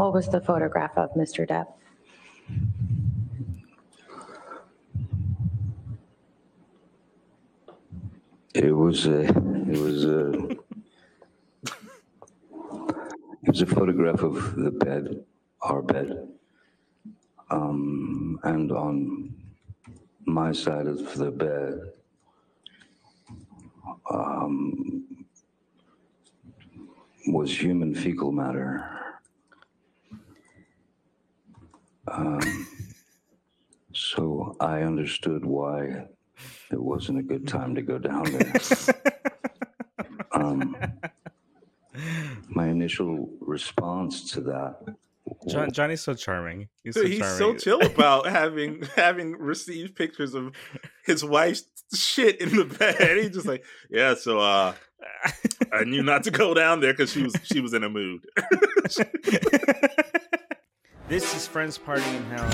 What was the photograph of Mr. Depp? It was a, it was a, it was a photograph of the bed, our bed. Um, and on my side of the bed, um, was human fecal matter. Um, so I understood why it wasn't a good time to go down there. um, my initial response to that. John, Johnny's so charming. He's so Dude, he's charming. so chill about having having received pictures of his wife's shit in the bed. He's just like, yeah. So uh, I knew not to go down there because she was she was in a mood. this is friends partying in hell.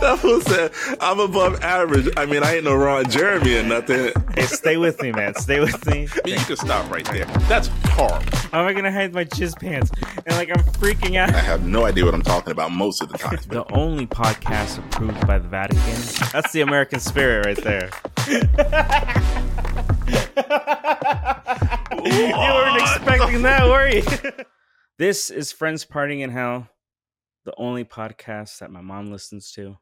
that was said, I'm above average. I mean, I ain't no Ron Jeremy or nothing. Hey, stay with me, man. Stay with me. I mean, you can stop right there. That's horrible. How am I gonna hide my jizz pants? And like I'm freaking out. I have no idea what I'm talking about most of the time. The only podcast approved by the Vatican. That's the American spirit right there. you weren't expecting that, were you? this is Friends Partying in Hell, the only podcast that my mom listens to.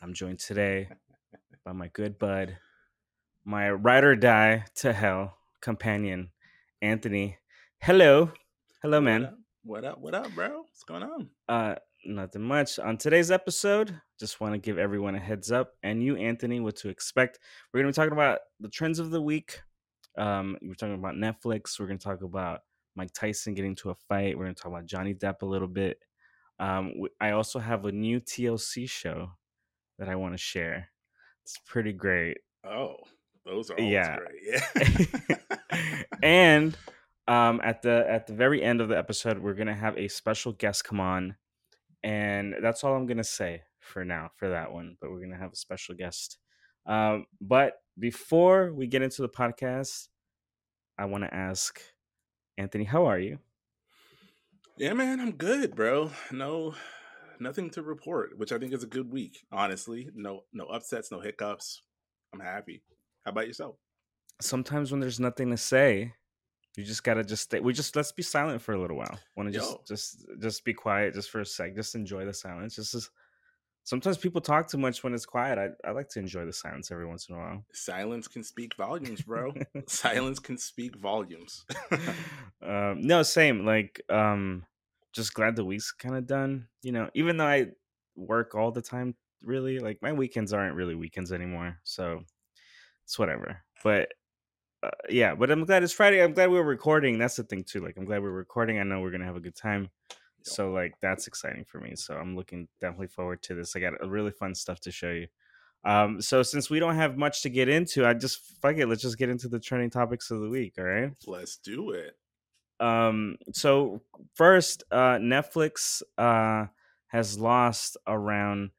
I'm joined today by my good bud, my ride or die to hell companion, Anthony. Hello. Hello, man. What up? What up, bro? What's going on? Uh, nothing much. On today's episode, just want to give everyone a heads up and you, Anthony, what to expect. We're going to be talking about the trends of the week. Um, we're talking about Netflix. We're going to talk about Mike Tyson getting to a fight. We're going to talk about Johnny Depp a little bit. Um, I also have a new TLC show that I want to share. It's pretty great. Oh, those are Yeah. great. Yeah. and um, at the at the very end of the episode, we're gonna have a special guest come on, and that's all I'm gonna say for now for that one. But we're gonna have a special guest. Um, but before we get into the podcast, I want to ask Anthony, how are you? Yeah, man, I'm good, bro. No, nothing to report, which I think is a good week. Honestly, no, no upsets, no hiccups. I'm happy. How about yourself? Sometimes when there's nothing to say, you just gotta just stay. We just let's be silent for a little while. Want to just just just be quiet just for a sec. Just enjoy the silence. Just as, sometimes people talk too much when it's quiet. I I like to enjoy the silence every once in a while. Silence can speak volumes, bro. Silence can speak volumes. um, no, same. Like, um, just glad the week's kind of done. You know, even though I work all the time, really, like my weekends aren't really weekends anymore. So it's whatever. But uh, yeah, but I'm glad it's Friday. I'm glad we're recording. That's the thing too. Like, I'm glad we're recording. I know we're gonna have a good time. So like that's exciting for me. So I'm looking definitely forward to this. I got a really fun stuff to show you. Um, so since we don't have much to get into, I just fuck it. Let's just get into the trending topics of the week. All right. Let's do it. Um, so first, uh, Netflix uh, has lost around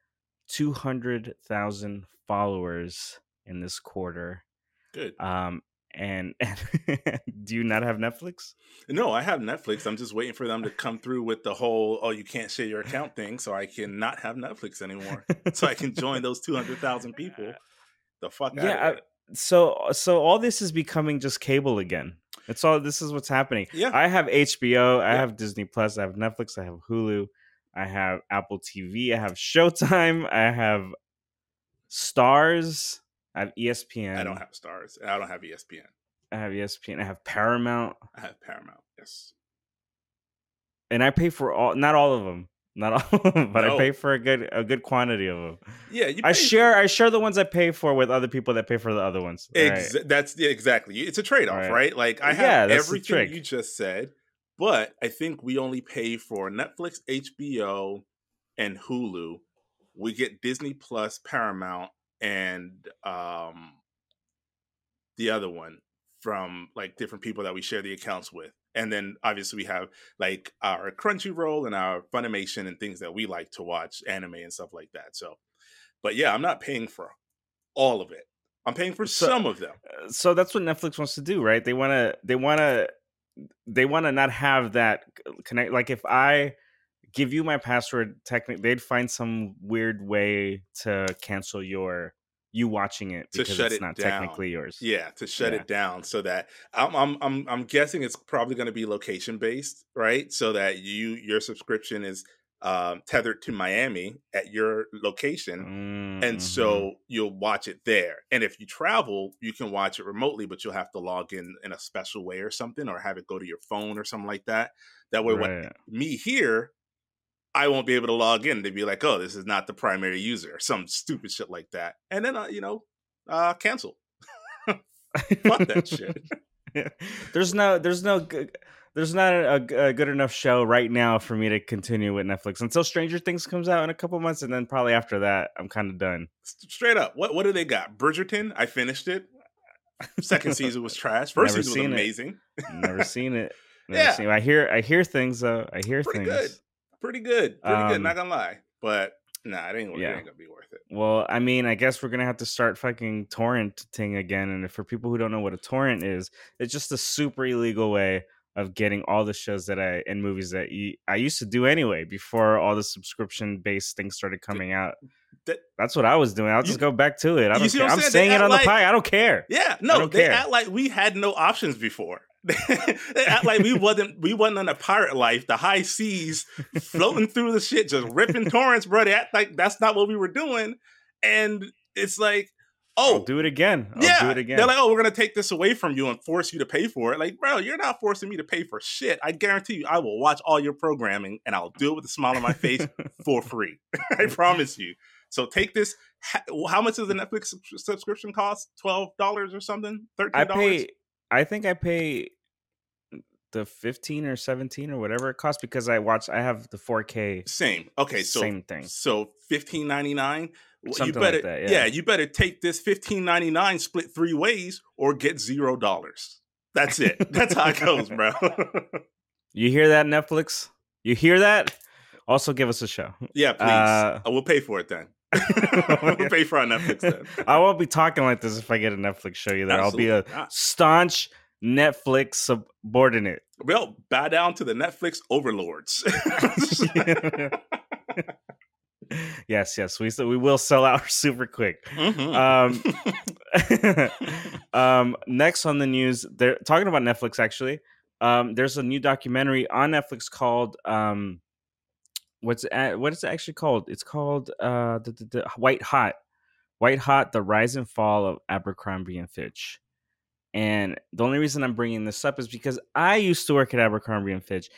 200,000 followers in this quarter. Good. Um, and, do you not have Netflix? No, I have Netflix. I'm just waiting for them to come through with the whole "oh, you can't share your account" thing, so I can not have Netflix anymore. so I can join those two hundred thousand people. The fuck out Yeah, I- so so all this is becoming just cable again. It's all this is what's happening. Yeah. I have HBO, I Yeah. have Disney Plus, I have Netflix, I have Hulu, I have Apple TV, I have Showtime, I have Starz, I have ESPN. I don't have starz. I don't have ESPN. I have ESPN, I have Paramount, I have Paramount. Yes. and I pay for all not all of them. Not all of them, but I pay for a good a good quantity of them. Yeah, you I pay- share I share the ones I pay for with other people that pay for the other ones. All right. Ex- That's yeah, exactly. It's a trade off, Right. right. Like I have Yeah, everything you just said, but I think we only pay for Netflix, HBO, and Hulu. We get Disney Plus, Paramount, and um the other one from like different people that we share the accounts with. And then obviously we have like our Crunchyroll and our Funimation and things that we like to watch, anime and stuff like that. So, but yeah, I'm not paying for all of it. I'm paying for So- some of them. so that's what Netflix wants to do, right? They want to they want to they want to not have that connect like if I give you my password, technically they'd find some weird way to cancel your you watching it To because shut it's it not down. technically yours. Yeah, to shut Yeah. it down so that I'm I'm I'm I'm guessing it's probably going to be location based, right? So that you your subscription is um, tethered to Miami at your location, Mm, and mhm. so you'll watch it there. And if you travel, you can watch it remotely, but you'll have to log in in a special way or something, or have it go to your phone or something like that. That way, when Right. me here, I won't be able to log in. They'd be like, "Oh, this is not the primary user," or some stupid shit like that, and then uh, you know, uh, cancel. Fuck that shit. there's no there's no there's not a, a- good enough show right now for me to continue with Netflix until Stranger Things comes out in a couple months, and then probably after that, I'm kind of done. Straight up, what what do they got? Bridgerton. I finished it. Second season was trash. First Never season was it. amazing. Never seen it. Never Yeah. seen it. I hear I hear things though. I hear Pretty things. good. Pretty good. Pretty good. Um, Not gonna lie, but nah, it ain't, it yeah. ain't gonna be worth it. Well, I mean, I guess we're gonna have to start fucking torrenting again. And for people who don't know what a torrent is, it's just a super illegal way of getting all the shows that I and movies that you, I used to do anyway before all the subscription based things started coming out. That- That's what I was doing. I'll You- just go back to it. I don't care. I'm I'm saying? it on the pie. I don't care. Yeah, no, they care. act like we had no options before. they act like we wasn't we wasn't on a pirate life, the high seas, floating through the shit, just ripping torrents, bro. They act like that's not what we were doing, and it's like, oh, I'll do it again. I'll yeah, do it again. they're like, oh, we're gonna take this away from you and force you to pay for it. Like, bro, you're not forcing me to pay for shit. I guarantee you, I will watch all your programming and I'll do it with a smile on my face for free. I promise you. So take this. How much does the Netflix subscription cost? Twelve dollars or something? Thirteen I dollars? pay. I think I pay the fifteen or seventeen or whatever it costs because I watch. I have the 4K. Same. Okay, so Same thing. So fifteen ninety nine. You Something like better, that, yeah. you better take this fifteen ninety nine split three ways or get zero dollars. That's it. That's how it goes, bro. You hear that, Netflix? You hear that? Also, give us a show. yeah, please. Uh, I will pay for it then. we'll pay for our Netflix then. I won't be talking like this if I get a Netflix show either. I'll be a not. staunch Netflix subordinate. Well, bow down to the Netflix overlords. yes, yes, we we will sell out super quick. Mhm. Um, um, next on the news, they're talking about Netflix. Actually, um, there's a new documentary on Netflix called um, what's it, a- what is it actually called? It's called uh, the, the, the White Hot, White Hot: The Rise and Fall of Abercrombie and Fitch. And the only reason I'm bringing this up is because I used to work at Abercrombie and Fitch,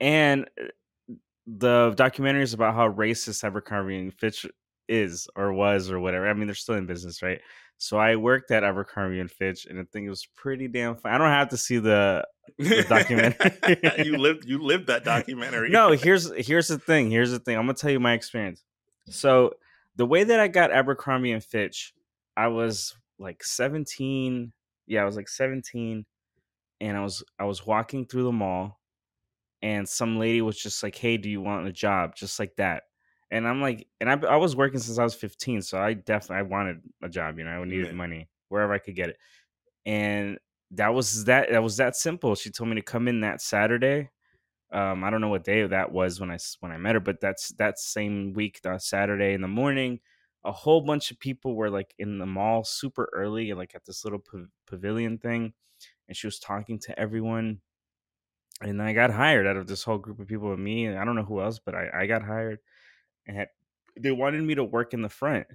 and uh, the documentary is about how racist Abercrombie and Fitch is or was or whatever. I mean, they're still in business, right? So I worked at Abercrombie and Fitch, and I think it was pretty damn fun. I don't have to see the the documentary. you lived you lived that documentary. no. Here's here's the thing. Here's the thing. I'm gonna tell you my experience. So the way that I got Abercrombie and Fitch, I was like 17. Yeah, I was like 17, and I was I was walking through the mall, and some lady was just like, "Hey, do you want a job?" Just like that. And I'm like, and I, I was working since I was 15, so I definitely I wanted a job. You know, I needed Yeah. money wherever I could get it, and that was that. That was that simple. She told me to come in that Saturday. Um, I don't know what day that was when I when I met her, but that's that same week, that Saturday in the morning. A whole bunch of people were like in the mall super early, and like at this little pav- pavilion thing, and she was talking to everyone. And then I got hired out of this whole group of people with me. And I don't know who else, but I, I got hired and had, they wanted me to work in the front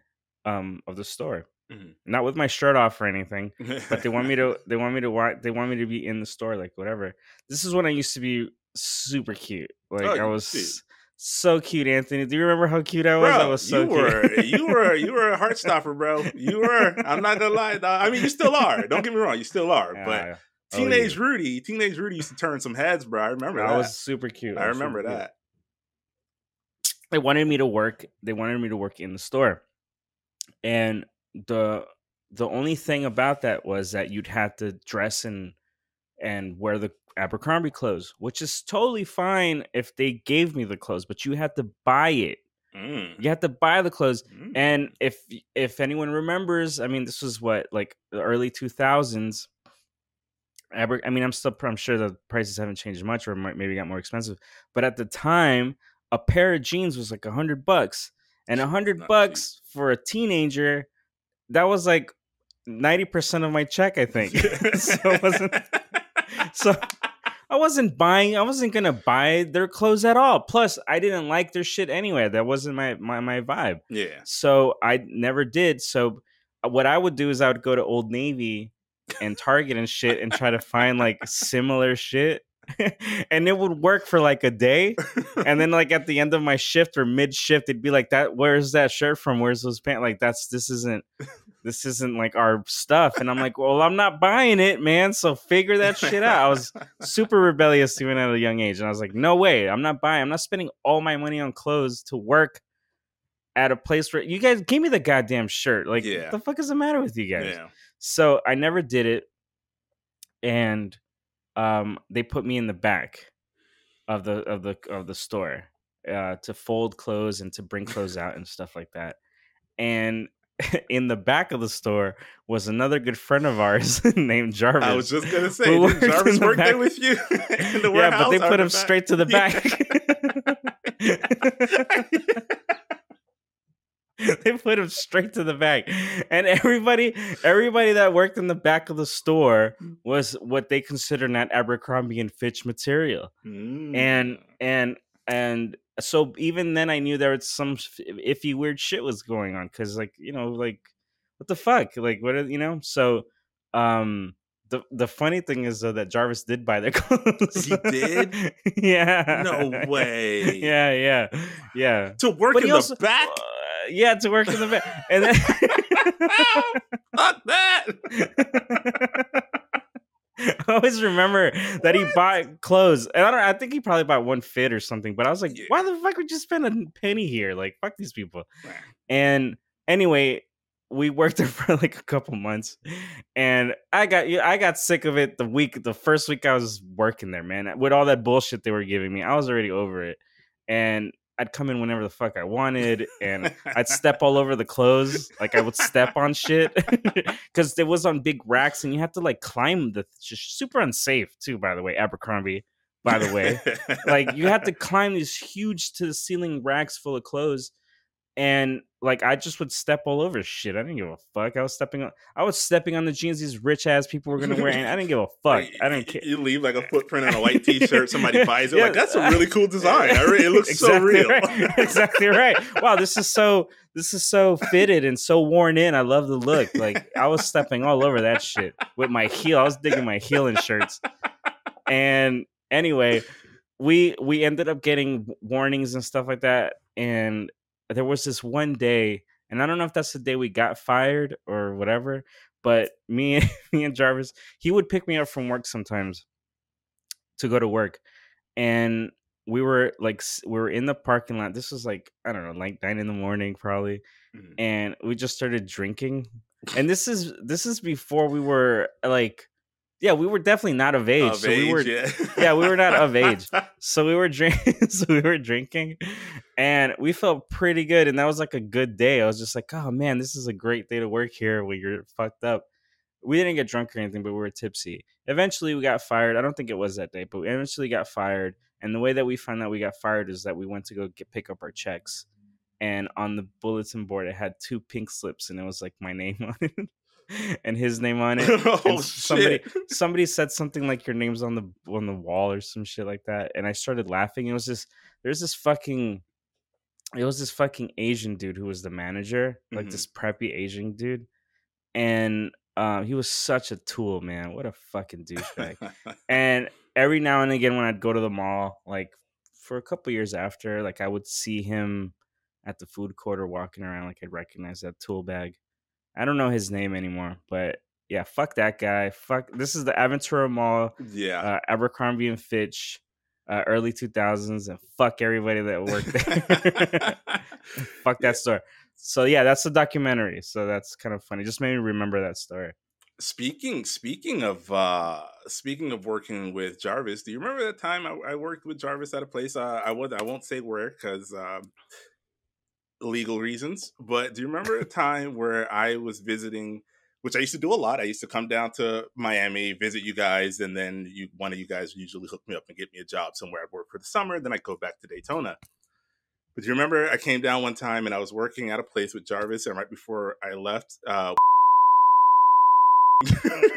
um, of the store, Mhm. not with my shirt off or anything, but they want me to they want me to wa- they want me to be in the store like whatever. This is when I used to be super cute. Like Oh, I was dude. so cute, Anthony. Do you remember how cute I was? I was so you cute. were you were you were a heart stopper, bro. You were. I'm not gonna lie. I mean, you still are. Don't get me wrong. You still are. Yeah, but yeah. Oh, teenage. Rudy, teenage Rudy used to turn some heads, bro. I remember I that. was super cute. I super remember cute. They wanted me to work they wanted me to work in the store and the the only thing about that was that you'd have to dress and and wear the abercrombie clothes which is totally fine if they gave me the clothes but you had to buy it Mm. you had to buy the clothes Mm. and if if anyone remembers i mean this was what like the early 2000s Aber, I mean, I'm still, I'm sure the prices haven't changed much, or might maybe got more expensive. But at the time, a pair of jeans was like a hundred bucks, and a hundred bucks for a teenager, that was like ninety percent of my check, I think. so it wasn't so I wasn't buying. I wasn't gonna buy their clothes at all. Plus, I didn't like their shit anyway. That wasn't my my my vibe. yeah. So I never did. So uh, what I would do is I would go to Old Navy and Target and shit and try to find like similar shit. and it would work for like a day. And then like at the end of my shift or mid shift, it'd be like that, where's that shirt from? Where's those pants? Like that's this isn't this isn't like our stuff. And I'm like, well, I'm not buying it, man. So figure that shit out. I was super rebellious even at a young age. And I was like, no way, I'm not buying, I'm not spending all my money on clothes to work at a place where you guys give me the goddamn shirt. Like, Yeah. what the fuck is the matter with you guys? yeah. So I never did it. And um they put me in the back of the of the of the store uh to fold clothes and to bring clothes out and stuff like that. And in the back of the store was another good friend of ours named Jarvis. I was just gonna say, did Jarvis the work there with you in the yeah, but they put him back? straight to the back. they put him straight to the back and everybody everybody that worked in the back of the store was what they consider not abercrombie and fitch material Mm. and and and so even then i knew there was some iffy weird shit was going on because like you know like what the fuck like what are, you know so um the the funny thing is though that jarvis did buy their clothes He did? yeah No way. yeah yeah yeah to work But in the also- back. Yeah to work in the back and then Fuck that. I always remember that he bought clothes, and I don't. I think he probably bought one fit or something. But I was like, Yeah. why the fuck would you spend a penny here? Like, fuck these people. And anyway, we worked there for like a couple months, and I got I got sick of it the week the first week I was working there, man. With all that bullshit they were giving me, I was already over it, and I'd come in whenever the fuck I wanted, and I'd step all over the clothes. Like I would step on shit because it was on big racks, and you had to like climb the just super unsafe too. By the way, Abercrombie. By the way, like you had to climb these huge to the ceiling racks full of clothes, and like I just would step all over shit. I didn't give a fuck. I was stepping on. I was stepping on the jeans these rich ass people were gonna wear, and I didn't give a fuck. I didn't care. You leave like a footprint on a white T-shirt. Somebody buys it. Yeah, like that's a really cool design. I re- it looks so Exactly real. right. exactly right. Wow, this is so this is so fitted and so worn in. I love the look. Like I was stepping all over that shit with my heel. I was digging my heel in shirts. And anyway, we we ended up getting warnings and stuff like that. And there was this one day, and I don't know if that's the day we got fired or whatever. But me and me and Jarvis, he would pick me up from work sometimes to go to work, and we were like we were in the parking lot. This was like I don't know, like nine in the morning probably, Mhm. and we just started drinking. And this is this is before we were like, yeah, we were definitely not of age. Of so we were yeah. yeah, we were not of age. so we were drinking so we were drinking and we felt pretty good and that was like a good day i was just like oh man this is a great day to work here when you're fucked up we didn't get drunk or anything but we were tipsy eventually we got fired i don't think it was that day but we eventually got fired and the way that we found out we got fired is that we went to go get pick up our checks and on the bulletin board it had two pink slips and it was like my name on it and his name on it oh and somebody shit! somebody said something like your name's on the on the wall or some shit like that and i started laughing it was this there's this fucking it was this fucking asian dude who was the manager like Mhm. this preppy asian dude and um he was such a tool man what a fucking douchebag and every now and again when i'd go to the mall like for a couple years after like i would see him at the food court or walking around like i'd recognize that tool bag i don't know his name anymore but yeah fuck that guy fuck this is the aventura mall yeah. uh, abercrombie and fitch uh, early 2000s and fuck everybody that worked there fuck that store so yeah that's the documentary so that's kind of funny just made me remember that story Speaking speaking of uh speaking of working with Jarvis, do you remember that time I, I worked with Jarvis at a place? Uh, I would I won't say where because um, legal reasons. But do you remember a time where I was visiting, which I used to do a lot? I used to come down to Miami, visit you guys, and then you one of you guys would usually hook me up and get me a job somewhere I'd work for the summer. Then I'd go back to Daytona. But do you remember I came down one time and I was working at a place with Jarvis, and right before I left, uh,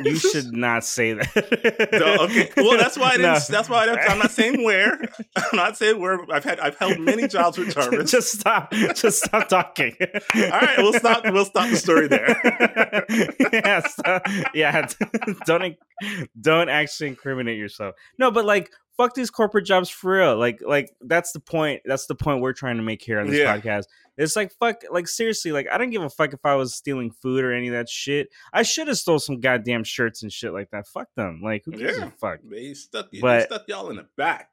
You should not say that. No, okay. Well, that's why I didn't. No. That's why I I'm not saying where. I'm not saying where. I've had. I've held many jobs with Jarvis. Just stop. Just stop talking. All right, we'll stop. We'll stop the story there. Uh, yeah, stop. yeah. Don't don't actually incriminate yourself. No, but like fuck these corporate jobs for real. Like like that's the point. That's the point we're trying to make here on this Yeah. podcast. It's like fuck. Like seriously. Like I don't give a fuck if I was stealing food or any of that shit. I should have stole some goddamn shirts and shit like that. Fuck them. Like who gives Yeah. a fuck? They stuck you. But- they stuck y'all in the back.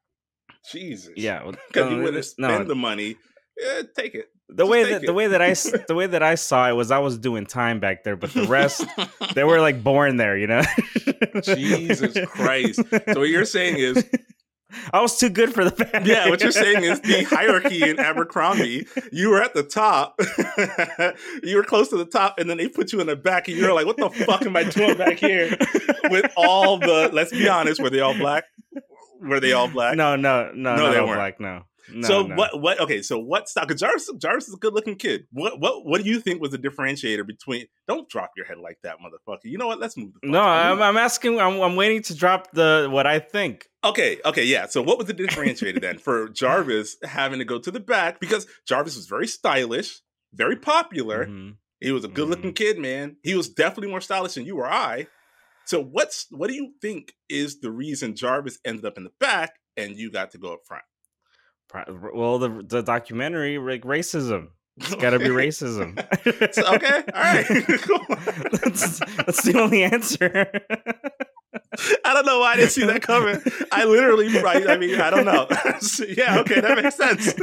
Jesus. Yeah. well, Because no, you wouldn't no, spend the money. Yeah, take it. The Just way that the way that I the way that I saw it was I was doing time back there, but the rest they were like born there, you know. Jesus Christ. So what you're saying is, I was too good for the band. yeah, what you're saying is the hierarchy in Abercrombie. You were at the top. you were close to the top, and then they put you in the back, and you're like, "What the fuck am I doing back here?" With all the, let's be honest, were they all black? Were they all black? No, no, no, No, they weren't. black. No. No so no. what? What? Okay. So what? Stop. Because Jarvis, Jarvis is a good-looking kid. What? What? What do you think was the differentiator between? Don't drop your head like that, motherfucker. You know what? Let's move. No. I'm, I'm asking. I'm, I'm waiting to drop the what I think. Okay, okay, yeah. So what was the differentiator then for Jarvis having to go to the back? Because Jarvis was very stylish, very popular. Mhm. He was a good looking kid, man. He was definitely more stylish than you or I. So what's what do you think is the reason Jarvis ended up in the back and you got to go up front? Well, the the documentary like racism. It's got to be racism. So, okay, all right, cool. that's, that's the only answer. I don't know why I didn't see that coming. I literally? I mean, I don't know. Yeah, okay, that makes sense.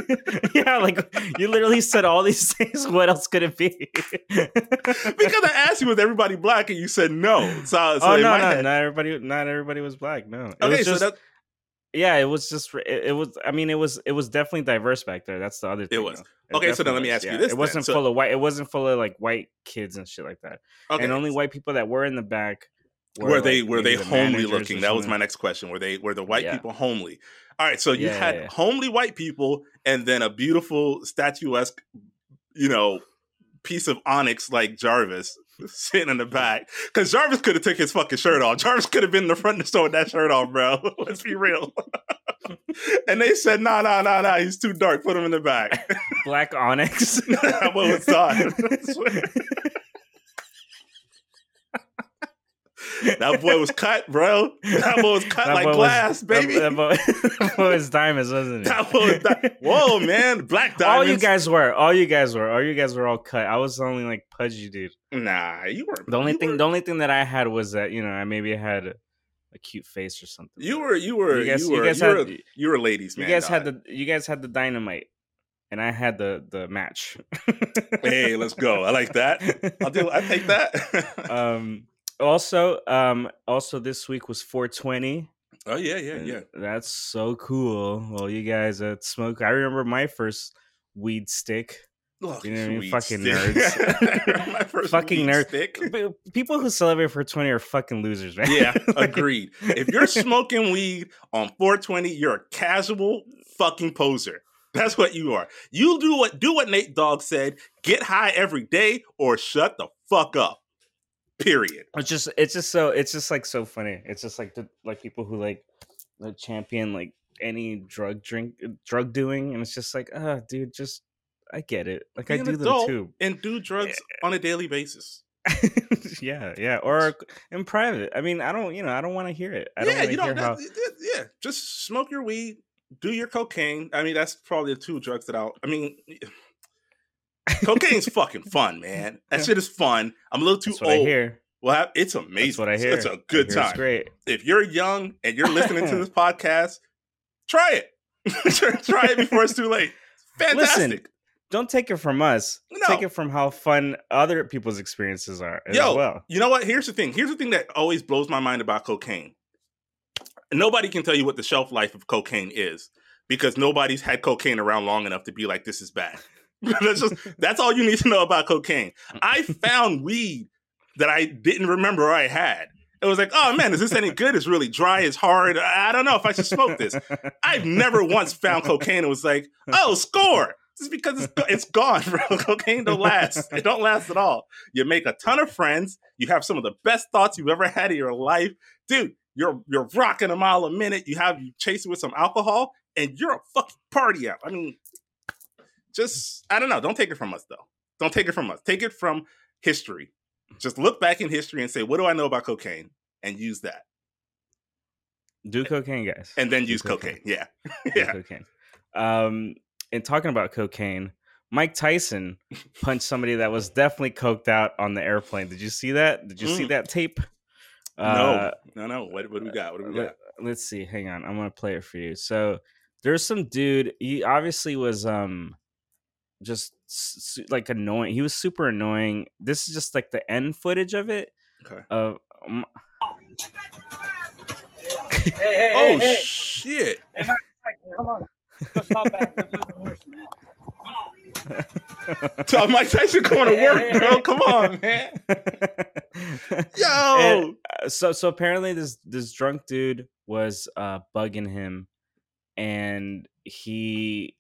yeah, like you literally said all these things. What else could it be? Because I asked you, was everybody black, and you said no. So, so oh no, no, head- not everybody. Not everybody was black. No, it Okay, was so just, that yeah, it was just it, it was. I mean, it was it was definitely diverse back there. That's the other thing. It was. It Okay, so now let me ask was, you this It wasn't So- full of white. It wasn't full of like white kids and shit like that. okay. And only white people that were in the back were they like, were they the homely looking? That was my next question. Were they were the white Yeah. people homely? All right, so you Yeah, yeah, had yeah. homely white people and then a beautiful statuesque, you know, piece of onyx like Jarvis sitting in the back. Because Jarvis could have took his fucking shirt off. Jarvis could have been in the front of the store with that shirt off, bro. Let's be real. and they said, "No, no, no, no, he's too dark. Put him in the back." Black Onyx. what was done. that boy was cut, bro. That boy was cut That like boy was- glass, that- baby. That, boy, that boy was diamonds, wasn't it? That boy was di- Whoa, man, black diamonds. all you guys were, all you guys were, all you guys were all cut. I was only like pudgy dude. Nah, you were The only thing, Were, the only thing that I had was that you know I maybe had a, cute face or something. you were, you were, You you, guys- you were, you, guys were, had- you were ladies, you man. guys had the, you guys had the dynamite, and I had the the match. Hey, let's go. I like that. I'll do. I take that. um. Also, um. Also, this week was 420. oh yeah, yeah, yeah. That's so cool. Well, you guys at smoke. I remember my first weed stick. Look, You know what I mean? Fucking stick. nerds. My first Fucking weed nerd- stick. P- People who celebrate 420 are fucking losers, man. Yeah, Like- agreed. If you're smoking weed on 420, you're a casual fucking poser. That's what you are. You do what do what Nate Dogg said. Get high every day or shut the fuck up. Period. it's just it's just so it's just like so funny it's just like the like people who like like champion like any drug drink uh, drug doing and it's just like ah dude just i get it like Be i do them too and do drugs eh, on a eh. daily basis. yeah yeah or in private i mean i don't you know i don't want to hear it i don't yeah, you don't. how yeah. Just smoke your weed, do your cocaine. I mean, that's probably the two drugs that I'll. I mean, cocaine's fucking fun, man. That shit is fun. I'm a little too that's what i old. hear Well, it's amazing. that's what i hear It's a good hear it's time. great if you're young and you're listening to this podcast, try it. try it before it's too late. Fantastic. Listen, don't take it from us No. take it from how fun other people's experiences are as Yo, well you know what? Here's the thing. Here's the thing that always blows my mind about cocaine. Nobody can tell you what the shelf life of cocaine is because nobody's had cocaine around long enough to be like, this is bad. that's just that's all you need to know about cocaine. I found weed that I didn't remember I had. It was like, oh man, is this any good? It's really dry, it's hard. I don't know if I should smoke this. I've never once found cocaine and was like, oh, score. It's because it's, it's gone, bro. Cocaine don't last. It don't last at all. You make a ton of friends. You have some of the best thoughts you've ever had in your life, dude. You're you're rocking a mile a minute. You have you chase it with some alcohol, and you're a fucking party out. I mean, just I don't know. Don't take it from us though. Don't take it from us. Take it from history. Just look back in history and say, what do I know about cocaine, and use that, Do cocaine, guys. and then Do use cocaine. Yeah, Do yeah. cocaine. Um, and talking about cocaine, Mike Tyson punched somebody that was definitely coked out on the airplane. Did you see that? Did you see Mm. that tape? no, Uh, no, no. What, what do we got? What do we got? let, let's see. Hang on. I'm gonna play it for you. So there's some dude. He obviously was um just s- s- like annoying. He was super annoying. This is just like the end footage of it. Okay. Of um, Hey, hey, Oh hey, hey. shit! Come on. Let's talk back. Let's do horse, man. So Mike Tyson going to work, bro. Come on, man. Yo. And, uh, so so apparently this this drunk dude was uh bugging him and he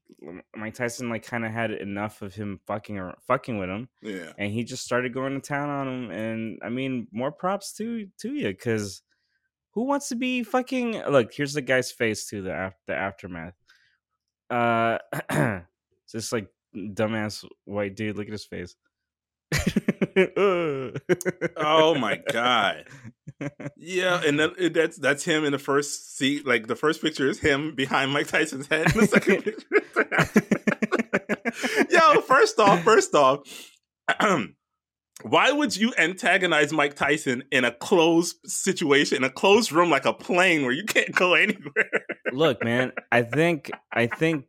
Mike Tyson like kind of had enough of him fucking or fucking with him yeah. and he just started going to town on him and I mean more props to to you cuz who wants to be fucking look here's the guy's face to the the aftermath uh it's this like dumbass white dude look at his face Oh my god. Yeah, and that, that's that's him in the first seat. Like the first picture is him behind Mike Tyson's head. The second picture. Yo, first off, first off, why would you antagonize Mike Tyson in a closed situation, in a closed room like a plane where you can't go anywhere? look man i think i think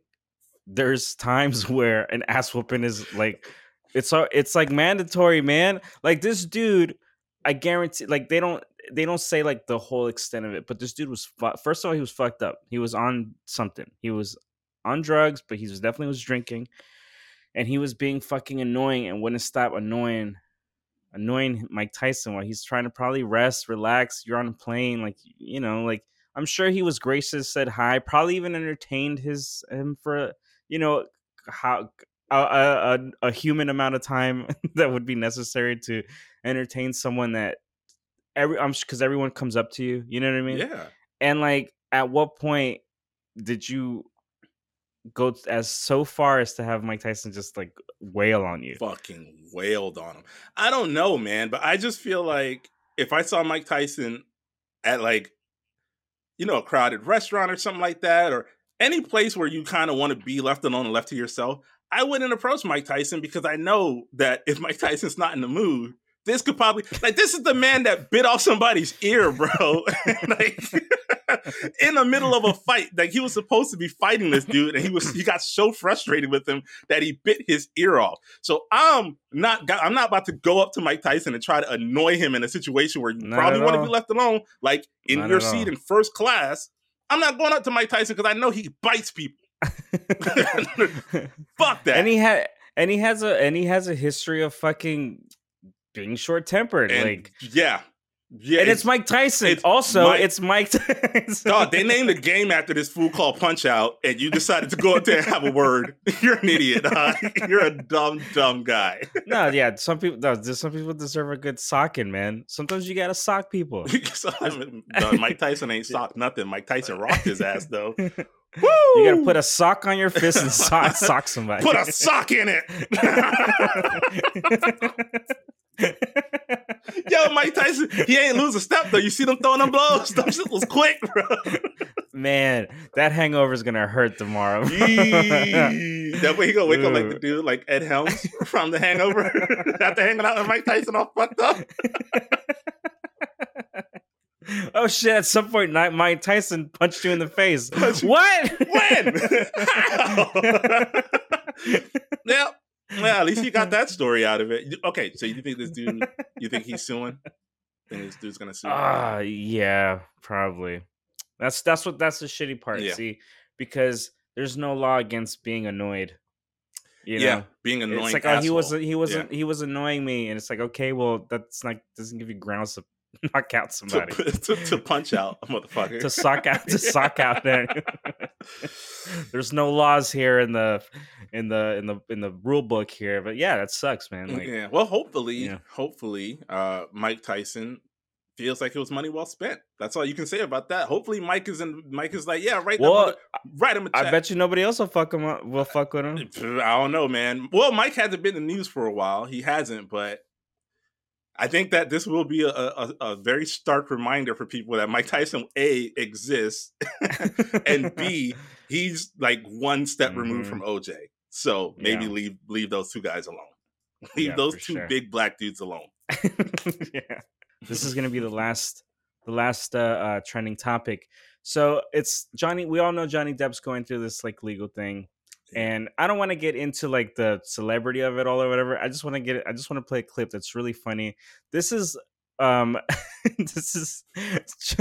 there's times where an ass whooping is like it's it's like mandatory man like this dude i guarantee like they don't they don't say like the whole extent of it but this dude was fu- first of all he was fucked up he was on something he was on drugs but he was definitely was drinking and he was being fucking annoying and wouldn't stop annoying annoying Mike Tyson while he's trying to probably rest, relax. You're on a plane, like you know, like I'm sure he was gracious, said hi, probably even entertained his him for you know how a, a, a- human amount of time that would be necessary to entertain someone that every I'm because everyone comes up to you, you know what I mean? yeah. And like, at what point did you go as so far as to have Mike Tyson just like wail on you? fucking wailed on him. I don't know, man, but I just feel like if I saw Mike Tyson at like, you know, a crowded restaurant or something like that, or any place where you kind of want to be left alone and left to yourself, I wouldn't approach Mike Tyson because I know that if Mike Tyson's not in the mood, this could probably like this is the man that bit off somebody's ear, bro. like in the middle of a fight, like he was supposed to be fighting this dude, and he was he got so frustrated with him that he bit his ear off. So I'm not I'm not about to go up to Mike Tyson and try to annoy him in a situation where you Not probably want to be left alone, like in Not your at all. seat in first class. I'm not going up to Mike Tyson because I know he bites people. Fuck that. and he had and he has a and he has a history of fucking being short tempered. Like yeah, yeah. and it's Mike Tyson. it's also, Mike- it's Mike Tyson. Dog, they named a game after this fool called Punch Out, and you decided to go up there and have a word. You're an idiot. Dog. You're a dumb, dumb guy. no, yeah, some people no, some people deserve a good socking, man. Sometimes you gotta sock people. So, I mean, dog, Mike Tyson ain't socked nothing. Mike Tyson rocked his ass though. You gotta put a sock on your fist and sock, sock somebody. put a sock in it. Yo, Mike Tyson, he ain't lose a step though. You see them throwing them blows? Them shit was quick, bro. Man, that hangover is gonna hurt tomorrow. Yee. that way he gonna wake up like the dude, like Ed Helms from The Hangover, after hanging out with Mike Tyson all fucked up. Oh shit! At some point, Mike Tyson punched you in the face. What? When? Yeah. Well, at least you got that story out of it. Okay, so you think this dude? You think he's suing? Think this dude's gonna sue? Ah, yeah, probably. That's that's what that's the shitty part. Yeah. See, because there's no law against being annoyed. You know? yeah, being annoying. It's like oh, he wasn't he wasn't he was annoying me, and it's like okay, well that's not doesn't give you grounds to knock out to, somebody. to, to punch out a motherfucker. to sock out to sock out there. There's no laws here in the in the in the in the rule book here, but yeah, that sucks, man. Like, yeah. Well, hopefully, Yeah. hopefully, uh, Mike Tyson feels like it was money well spent. That's all you can say about that. Hopefully, Mike is in. Mike is like, yeah, right. well, write him a check. I bet you nobody else will fuck him up. Will fuck with him. I don't know, man. Well, Mike hasn't been in the news for a while. He hasn't, but I think that this will be a, a, a very stark reminder for people that Mike Tyson A exists, and B he's like one step removed Mhm. from OJ. So maybe Yeah. leave leave those two guys alone. Leave Yeah, those two sure. big black dudes alone. yeah. This is gonna be the last the last uh, uh trending topic. So it's Johnny we all know Johnny Depp's going through this like legal thing. And I don't want to get into like the celebrity of it all or whatever. I just want to get I just want to play a clip that's really funny. This is um this is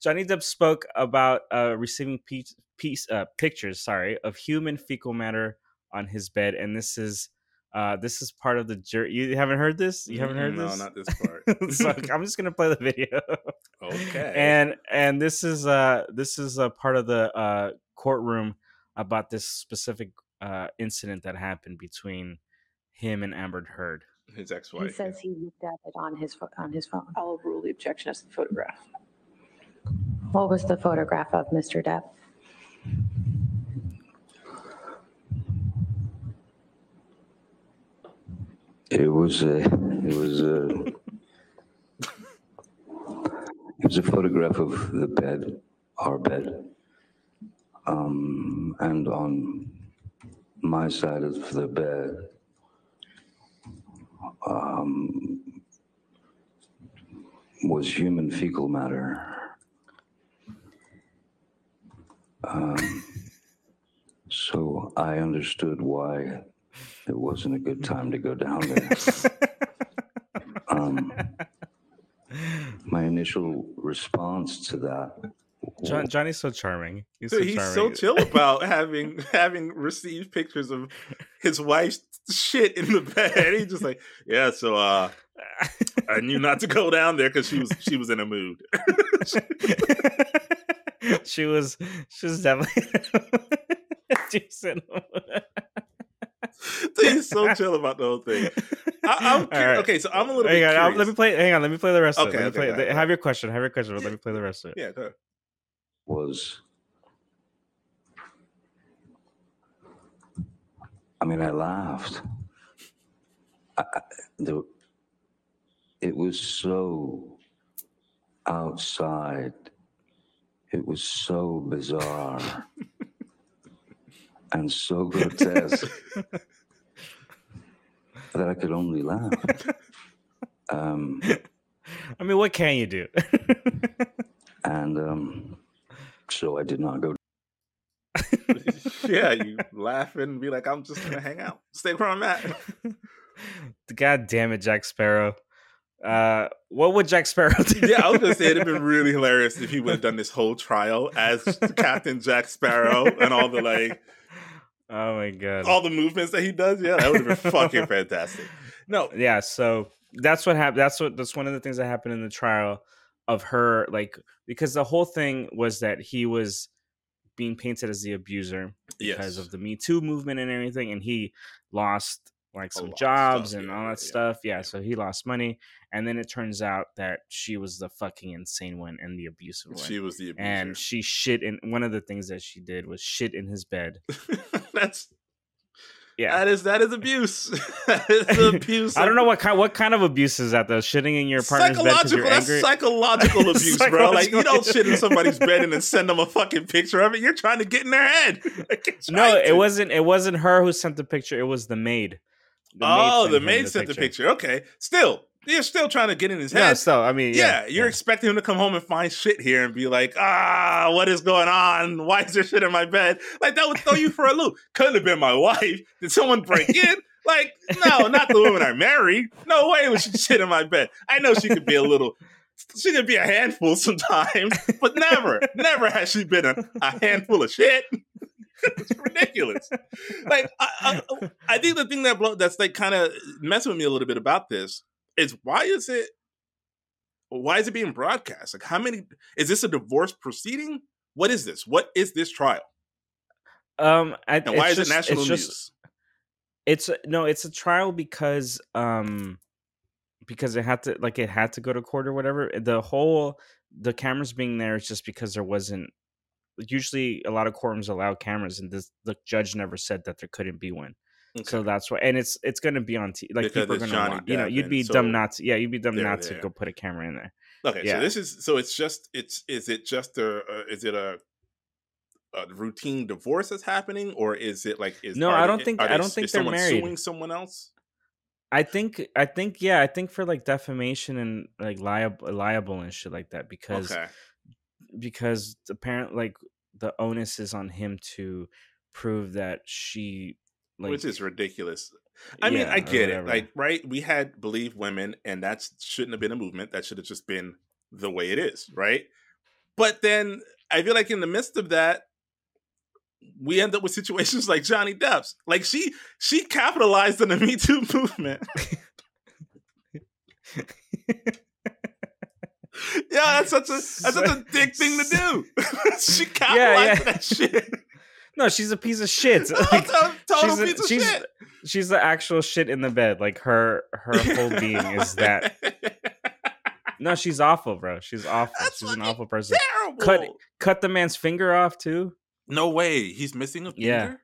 Johnny Depp spoke about uh receiving piece, piece uh pictures, sorry, of human fecal matter on his bed and this is uh this is part of the jury. You haven't heard this? You haven't heard Mm, this? No, not this part. so I'm just gonna play the video. okay. And and this is uh this is a part of the uh courtroom about this specific uh incident that happened between him and Amber Heard. his ex-wife. He says he looked at it on his on his phone. I'll rule the objection as to the photograph. What was the photograph of Mr. Depp? It was a, it was a, it was a photograph of the bed, our bed. Um, and on my side of the bed, um, was human fecal matter. Um, so I understood why it wasn't a good time to go down there. Um, my initial response to that John, Johnny's so charming. He's Dude, so he's charming. so chill about having having received pictures of his wife's shit in the bed. He's just like, yeah. So uh, I knew not to go down there because she was she was in a mood. she was she was definitely he's so chill about the whole thing. I, I'm All right. Okay, so I'm a little Hang bit on, let me play. Hang on, let me play the rest of it. Okay, Let okay, play- go have your question. Have your question, but let me play the rest of it. yeah, go ahead. Was I mean, I laughed. I, I- the, it was so outside. It was so bizarre and so grotesque that I could only laugh. Um, I mean, what can you do? and um, so I did not go yeah, you laugh and be like, I'm just gonna hang out, stay where I'm at. God damn it, Jack Sparrow. Uh, what would Jack Sparrow do? Yeah, I was gonna say it'd have been really hilarious if he would have done this whole trial as Captain Jack Sparrow and all the like Oh my god. all the movements that he does. Yeah, that would have been fucking fantastic. No, yeah so that's what happened that's what that's one of the things that happened in the trial of her like because the whole thing was that he was being painted as the abuser because yes, of the me too movement and everything and he lost like some jobs stuff, and yeah, all that yeah, stuff yeah, yeah. so he lost money and then it turns out that she was the fucking insane one and the abusive one she was the abuser. and she shit in one of the things that she did was shit in his bed That's yeah that is that is abuse. that is abuse. I don't know what kind what kind of abuse is that though shitting in your partner's bed psychological. you're That's psychological abuse, bro. Like you don't shit in somebody's bed and then send them a fucking picture of it. You're trying to get in their head. Like, No, trying it wasn't. It wasn't her who sent the picture. It was the maid. The oh, sent the maid sent the picture. Okay, still, you're still trying to get in his head. Yeah, still, I mean, yeah, yeah, you're expecting him to come home and find shit here and be like, ah, what is going on? Why is there shit in my bed? Like that would throw you for a loop. Couldn't have been my wife. Did someone break in? Like, no, not the woman I married. No way was she shit in my bed. I know she could be a little, she could be a handful sometimes, but never, never has she been a, a handful of shit. it's ridiculous. Like, I, I, I think the thing that blow, that's like kind of messing with me a little bit about this is why is it why is it being broadcast? Like, how many? Is this a divorce proceeding? What is this? What is this trial? Um, I, And why it's is just- it national it's news? just- It's no, it's a trial because um because it had to like it had to go to court or whatever. The whole the cameras being there is just because there wasn't usually a lot of courtrooms allow cameras and this the judge never said that there couldn't be one. So that's why and it's it's gonna be on t- like Because people are gonna Johnny want, you know, you'd be and dumb not to yeah, you'd be dumb not to go put a camera in there. Okay, Yeah. so this is so it's just it's is it just a, a is it a a routine divorce that's happening or is it like is No, I don't think- are I don't think is they're someone married. suing someone else? I think I think yeah, I think for like defamation and like liable liable and shit like that because Okay, because apparently like the onus is on him to prove that she like which is ridiculous. I mean, I get it. Like, right? We had believe women, and that shouldn't have been a movement. That should have just been the way it is, right? But then I feel like in the midst of that, we end up with situations like Johnny Depp's. Like she she capitalized on the Me Too movement. yeah, that's such a that's such a dick thing to do. she capitalized yeah. on that shit. No, she's a piece of shit. Total, Like, total she's a- piece of she's- shit. she's the actual shit in the bed. Like her her whole being is that. No, she's awful, bro. She's awful. That's she's an awful person. terrible. Cut cut the man's finger off too. No way. He's missing a finger? Yeah.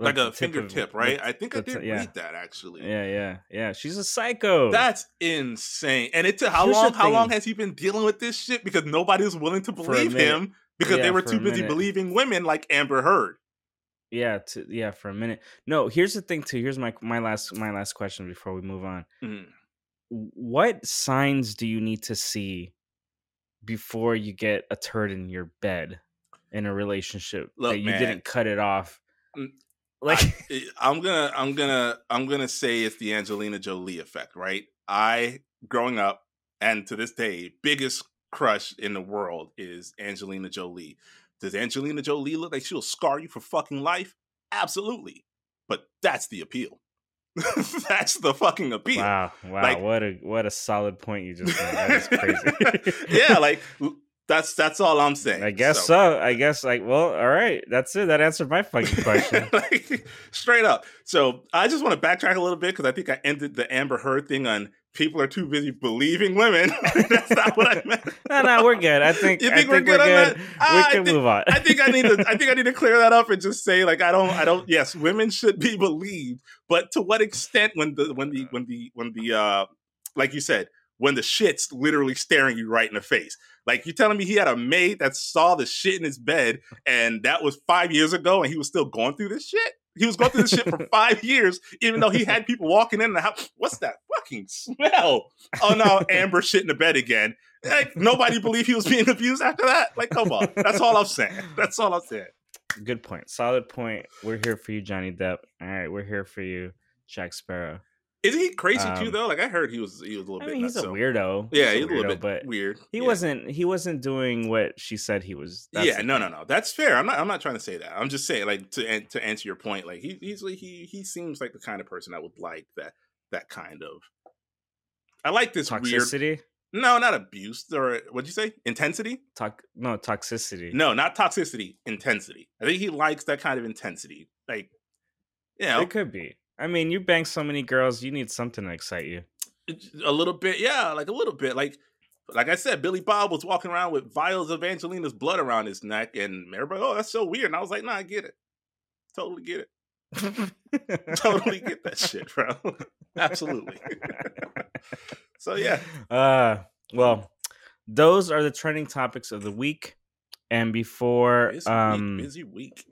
Like, the a of- fingertip, right? I think I did yeah. read that actually. Yeah, yeah, yeah. She's a psycho. That's insane. And it took how Here's long how long has he been dealing with this shit? Because nobody was willing to believe him because they were too busy believing women like Amber Heard. Yeah, to, yeah. For a minute. No, here's the thing too. Here's my my last my last question before we move on. Mhm. What signs do you need to see before you get a turd in your bed in a relationship Look, that you man. didn't cut it off? Mm, Like, I, I'm gonna I'm gonna I'm gonna say it's the Angelina Jolie effect, right? I growing up and to this day, biggest crush in the world is Angelina Jolie. Does Angelina Jolie look like she'll scar you for fucking life? Absolutely. But that's the appeal. that's the fucking appeal. wow, wow, Like- what a what a solid point you just made. That is crazy. yeah, like that's that's all I'm saying. I guess so. I guess like, well, all right. That's it. That answered my fucking question. like, straight up. So I just want to backtrack a little bit because I think I ended the Amber Heard thing on people are too busy believing women. That's not what I meant. no, no, we're good. I think. You I think we're good on that? We Ah, I can think- move on. I think I need to. I think I need to clear that up and just say like I don't. I don't. Yes, women should be believed, but to what extent? When the when the when the when the uh, like you said, when the shit's literally staring you right in the face. Like you're telling me he had a maid that saw the shit in his bed, and that was five years ago, and he was still going through this shit. He was going through this shit for five years, even though he had people walking in the house. What's that fucking smell? Oh no, Amber shit in the bed again. Like nobody believed he was being abused after that. Like, come on. That's all I'm saying. That's all I'm saying. Good point. Solid point. We're here for you, Johnny Depp. All right, we're here for you, Jack Sparrow. Isn't he crazy too Um, though? Like I heard he was he was a little I bit mean, he's a nutso. weirdo. Yeah, he's he's a little bit but weird. he Yeah. wasn't. He wasn't doing what she said he was. That's yeah, no, no, no. That's fair. I'm not. I'm not trying to say that. I'm just saying, like, to to answer your point, like he he's he he seems like the kind of person that would like that that kind of. I like this weird. Toxicity. No, not abuse or what'd you say? Intensity? Tox. No toxicity. No, not toxicity. Intensity. I think he likes that kind of intensity. Like, you know, it could be. I mean, you bang so many girls, you need something to excite you. a little bit. Yeah, like a little bit. Like, like I said, Billy Bob was walking around with vials of Angelina's blood around his neck, and everybody, oh, that's so weird. And I was like, nah, I get it. Totally get it. totally get that shit, bro. Absolutely. so yeah, Uh, well, those are the trending topics of the week. And before busy um week, busy week.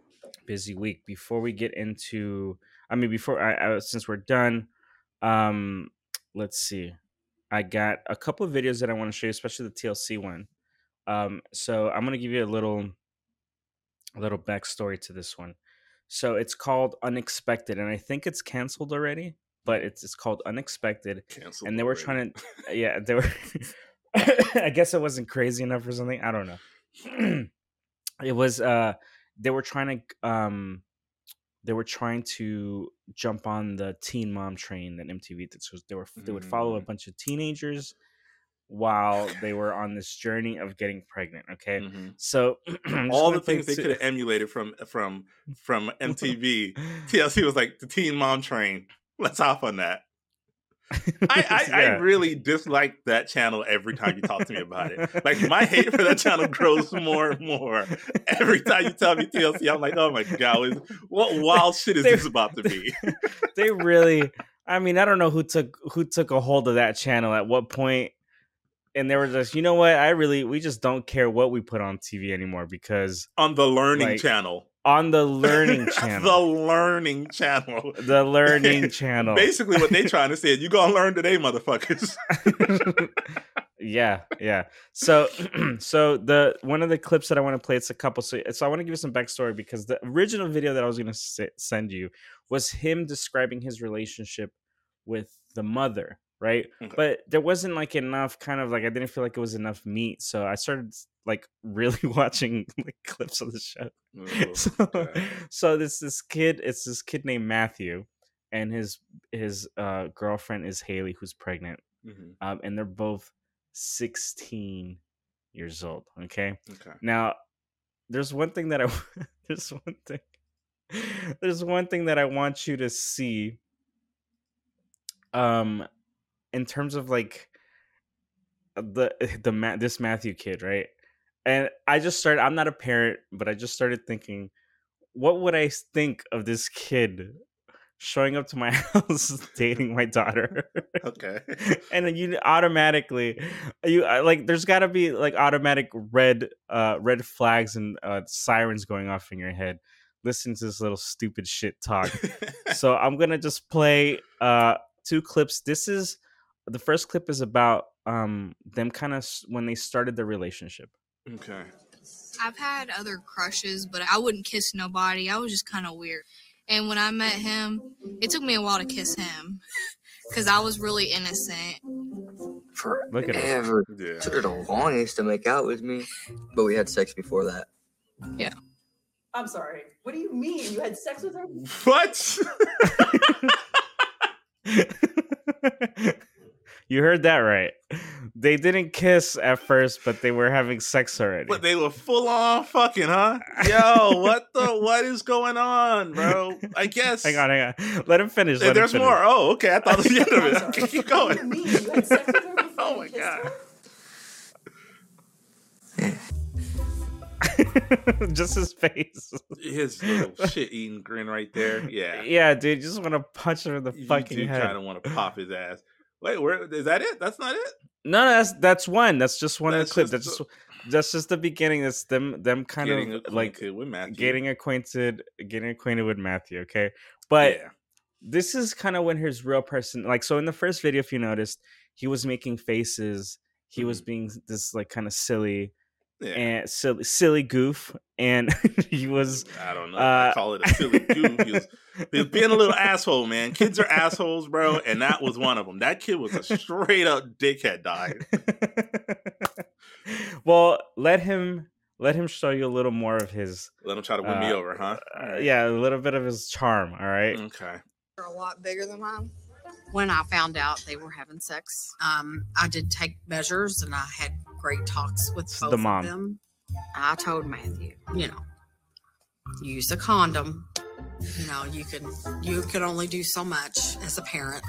busy week, before we get into I mean before I, I since we're done, um let's see. I got a couple of videos that I want to show you, especially the TLC one. Um so I'm gonna give you a little a little backstory to this one. So it's called Unexpected, and I think it's canceled already, but it's it's called Unexpected Canceled. and they were already. trying to yeah they were i guess it wasn't crazy enough or something i don't know it was uh they were trying to um they were trying to jump on the teen mom train that mtv did so they were they would follow a Mm. bunch of teenagers while they were on this journey of getting pregnant. Okay, Mhm. so All the things they could have emulated from from from MTV. TLC was like the Teen Mom Train. Let's hop on that. I, I, I really dislike that channel every time you talk to me about it. Like my hate for that channel grows more and more every time you tell me TLC. I'm like, oh my god, what- what wild shit is They- this about to be? they really i mean i don't know who took who took a hold of that channel at what point and they were just you know what i really we just don't care what we put on tv anymore because On the Learning Like, Channel, on the learning channel. the Learning Channel. the learning channel Basically, what they trying to say is, you gonna learn today, motherfuckers. yeah yeah so so the one of the clips that i want to play it's a couple so, so i want to give you some backstory because the original video that i was going to send you was him describing his relationship with the mother right Okay. but there wasn't like enough kind of like i didn't feel like it was enough meat so i started like really watching like clips of the show Oh, so, God. so this this kid it's this kid named matthew and his his uh girlfriend is haley who's pregnant Mhm. um, and they're both 16 years old. Okay. Okay. Now, there's one thing that I there's one thing there's one thing that I want you to see. Um, in terms of like the the Ma- this Matthew kid, right? And I just started. I'm not a parent, but I just started thinking, what would I think of this kid showing up to my house dating my daughter? Okay. and then you automatically you uh, like there's got to be like automatic red uh red flags and uh sirens going off in your head listen to this little stupid shit talk so i'm gonna just play uh two clips this is the first clip is about um them kind of when they started their relationship okay. I've had other crushes, but I wouldn't kiss nobody. I was just kind of weird. And when I met him, it took me a while to kiss him because I was really innocent. Look at us. Forever. Yeah. Took her the longest to make out with me, but we had sex before that. Yeah. I'm sorry. What do you mean? You had sex with her? What? you heard that right they didn't kiss at first but they were having sex already But they were full on fucking, huh? Yo, what the what is going on, bro? I guess. hang on hang on let him finish There- let him There's finish. more. Oh, okay. I thought that was the end of it. sorry. Keep going. you? You had sex with her before Oh my God. just his face His little shit eating grin right there. Yeah. yeah dude you just want to punch him in the You fucking do head kind of want to pop his ass. Wait, where is that it? That's not it? no no that's that's one that's just one That's of the clips just that's the- just that's just the beginning that's them them kind Getting of like acquainted with Matthew. getting acquainted getting acquainted with matthew okay but yeah. this is kind of when his real person like so in the first video if you noticed he was making faces he was being this like kind of silly Mm-hmm. Yeah. and silly silly goof and he was I don't know. uh, I call it a silly goof. He was, he was being a little asshole, man. Kids are assholes, bro, and that was one of them. That kid was a straight up dickhead, dog. well let him let him show you a little more of his Let him try to win me Uh, over, huh? uh, yeah a little bit of his charm all right Okay. They're a lot bigger than mine. When I found out they were having sex, um, I did take measures and I had great talks with both the mom. of them. I told Matthew, you know, use a condom. You know, you can you can only do so much as a parent.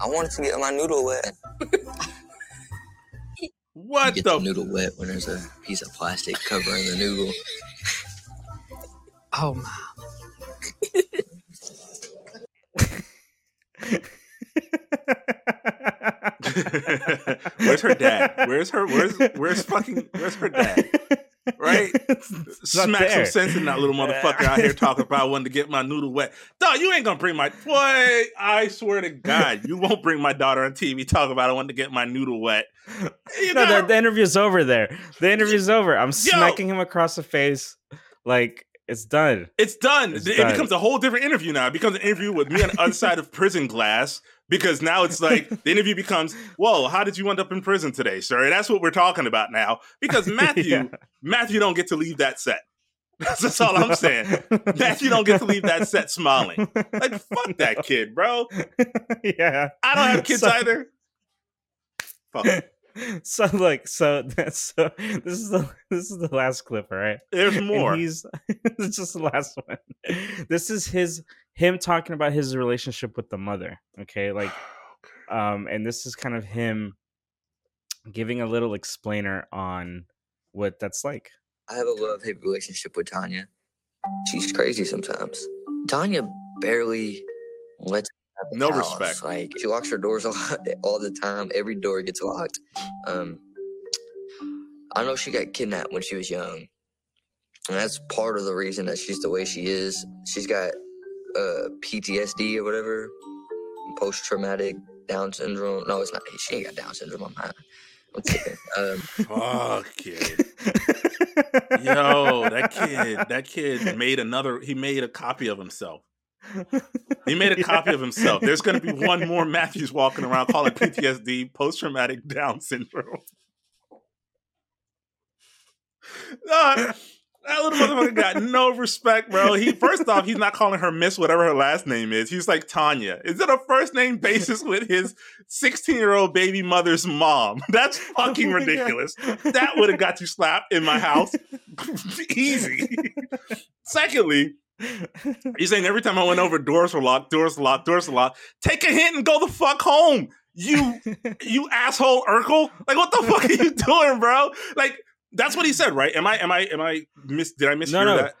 I wanted to get my noodle wet. What Get the? the noodle wet when there's a piece of plastic covering the noodle. Oh my! where's her dad? Where's her? Where's where's fucking? Where's her dad? Right? Smack some sense in that little motherfucker out here talking about I wanted to get my noodle wet. Dog, you ain't gonna bring my boy. I swear to God, you won't bring my daughter on TV talking about I wanted to get my noodle wet. You no, the, the interview's over there. The interview's over. I'm smacking him across the face. Like it's done. It's done. It's it done. becomes a whole different interview now. It becomes an interview with me on the other side of prison glass because now it's like the interview becomes, "Whoa, how did you end up in prison today, sir?" That's what we're talking about now because Matthew, Yeah. Matthew don't get to leave that set. That's, all I'm saying. Matthew don't get to leave that set smiling. Like fuck that kid, bro. yeah. I don't have kids So- either. Fuck. so like so that's so this is the this is the last clip, all right? There's And more. he's it's just the last one. This is his him talking about his relationship with the mother. Okay, like um, and this is kind of him giving a little explainer on what that's like. I have a love hate relationship with Tanya. She's crazy sometimes. Tanya barely lets me out the No house. respect. Like she locks her doors all, all the time. Every door gets locked. Um, I know she got kidnapped when she was young, and that's part of the reason that she's the way she is. She's got uh, PTSD or whatever, post traumatic Down syndrome. No, it's not. She ain't got Down syndrome. I'm high. I'm kidding. Um, Fuck kid. Yo, that kid, that kid made another. He made a copy of himself. He made a copy of himself. There's going to be one more Matthews walking around calling PTSD post traumatic Down syndrome. No, that little motherfucker got no respect, bro. He first off, he's not calling her Miss whatever her last name is. He's like Tanya. Is it a first name basis with his 16 year old baby mother's mom? That's fucking Oh God. ridiculous. That would have got you slapped in my house. Easy. Secondly, He's saying every time I went over, doors were locked, doors locked, doors were locked. Take a hint and go the fuck home. You you asshole Urkel. Like what the fuck are you doing, bro? Like that's what he said, right? Am I am I am I miss did I mishear no, no, that?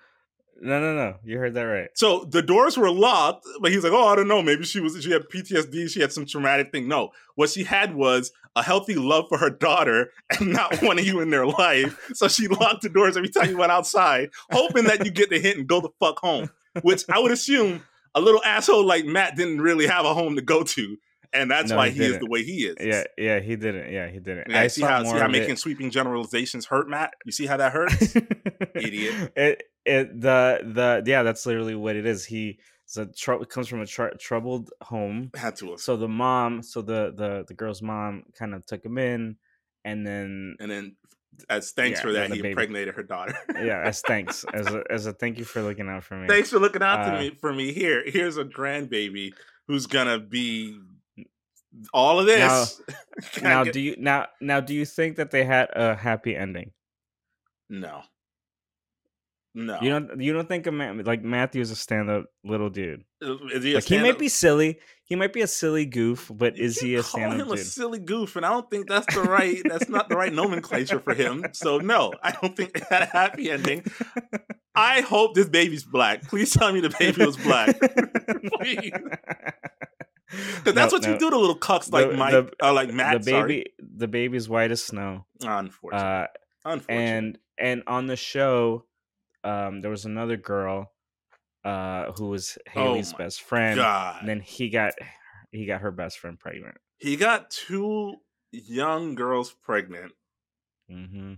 no, no, no. You heard that right. So the doors were locked, but he's like, "Oh, I don't know. Maybe she was she had PTSD. She had some traumatic thing." No, what she had was a healthy love for her daughter and not wanting you in their life. So she locked the doors every time you went outside, hoping that you get the hint and go the fuck home. Which I would assume a little asshole like Matt didn't really have a home to go to, and that's No, why he he is the way he is. Yeah, yeah, he didn't. Yeah, he didn't. Yeah, I see how see how making it. sweeping generalizations hurt, Matt? You see how that hurts? Idiot. It it the the yeah, that's literally what it is. He so tr- comes from a tr- troubled home. Had to have. So the mom, so the the the girl's mom, kind of took him in, and then And then as thanks Yeah, for that, he baby. impregnated her daughter. yeah, as thanks as a as a thank you for looking out for me. Thanks for looking out Uh, to me for me. Here, here's a grandbaby who's gonna be all of this. I Now, get- do you now now do you think that they had a happy ending? no, no. You don't you don't think a man like Matthew is a stand up little dude? Uh, is he Like he might be silly, he might be a silly goof, but is he a call stand him up a dude? silly goof, and I don't think that's the right. that's not the right nomenclature for him. So no, I don't think it had a happy ending. I hope this baby's black. Please tell me the baby was black. Please. Because that's No, what no. you do to little cucks like The- Mike, the- uh, like Matt. the sorry. baby the baby's white as snow. Unfortunate. Uh, Unfortunate. and and on the show, um, there was another girl, uh, who was Haley's my best friend, God. and then he got he got her best friend pregnant. he got two young girls pregnant. hmm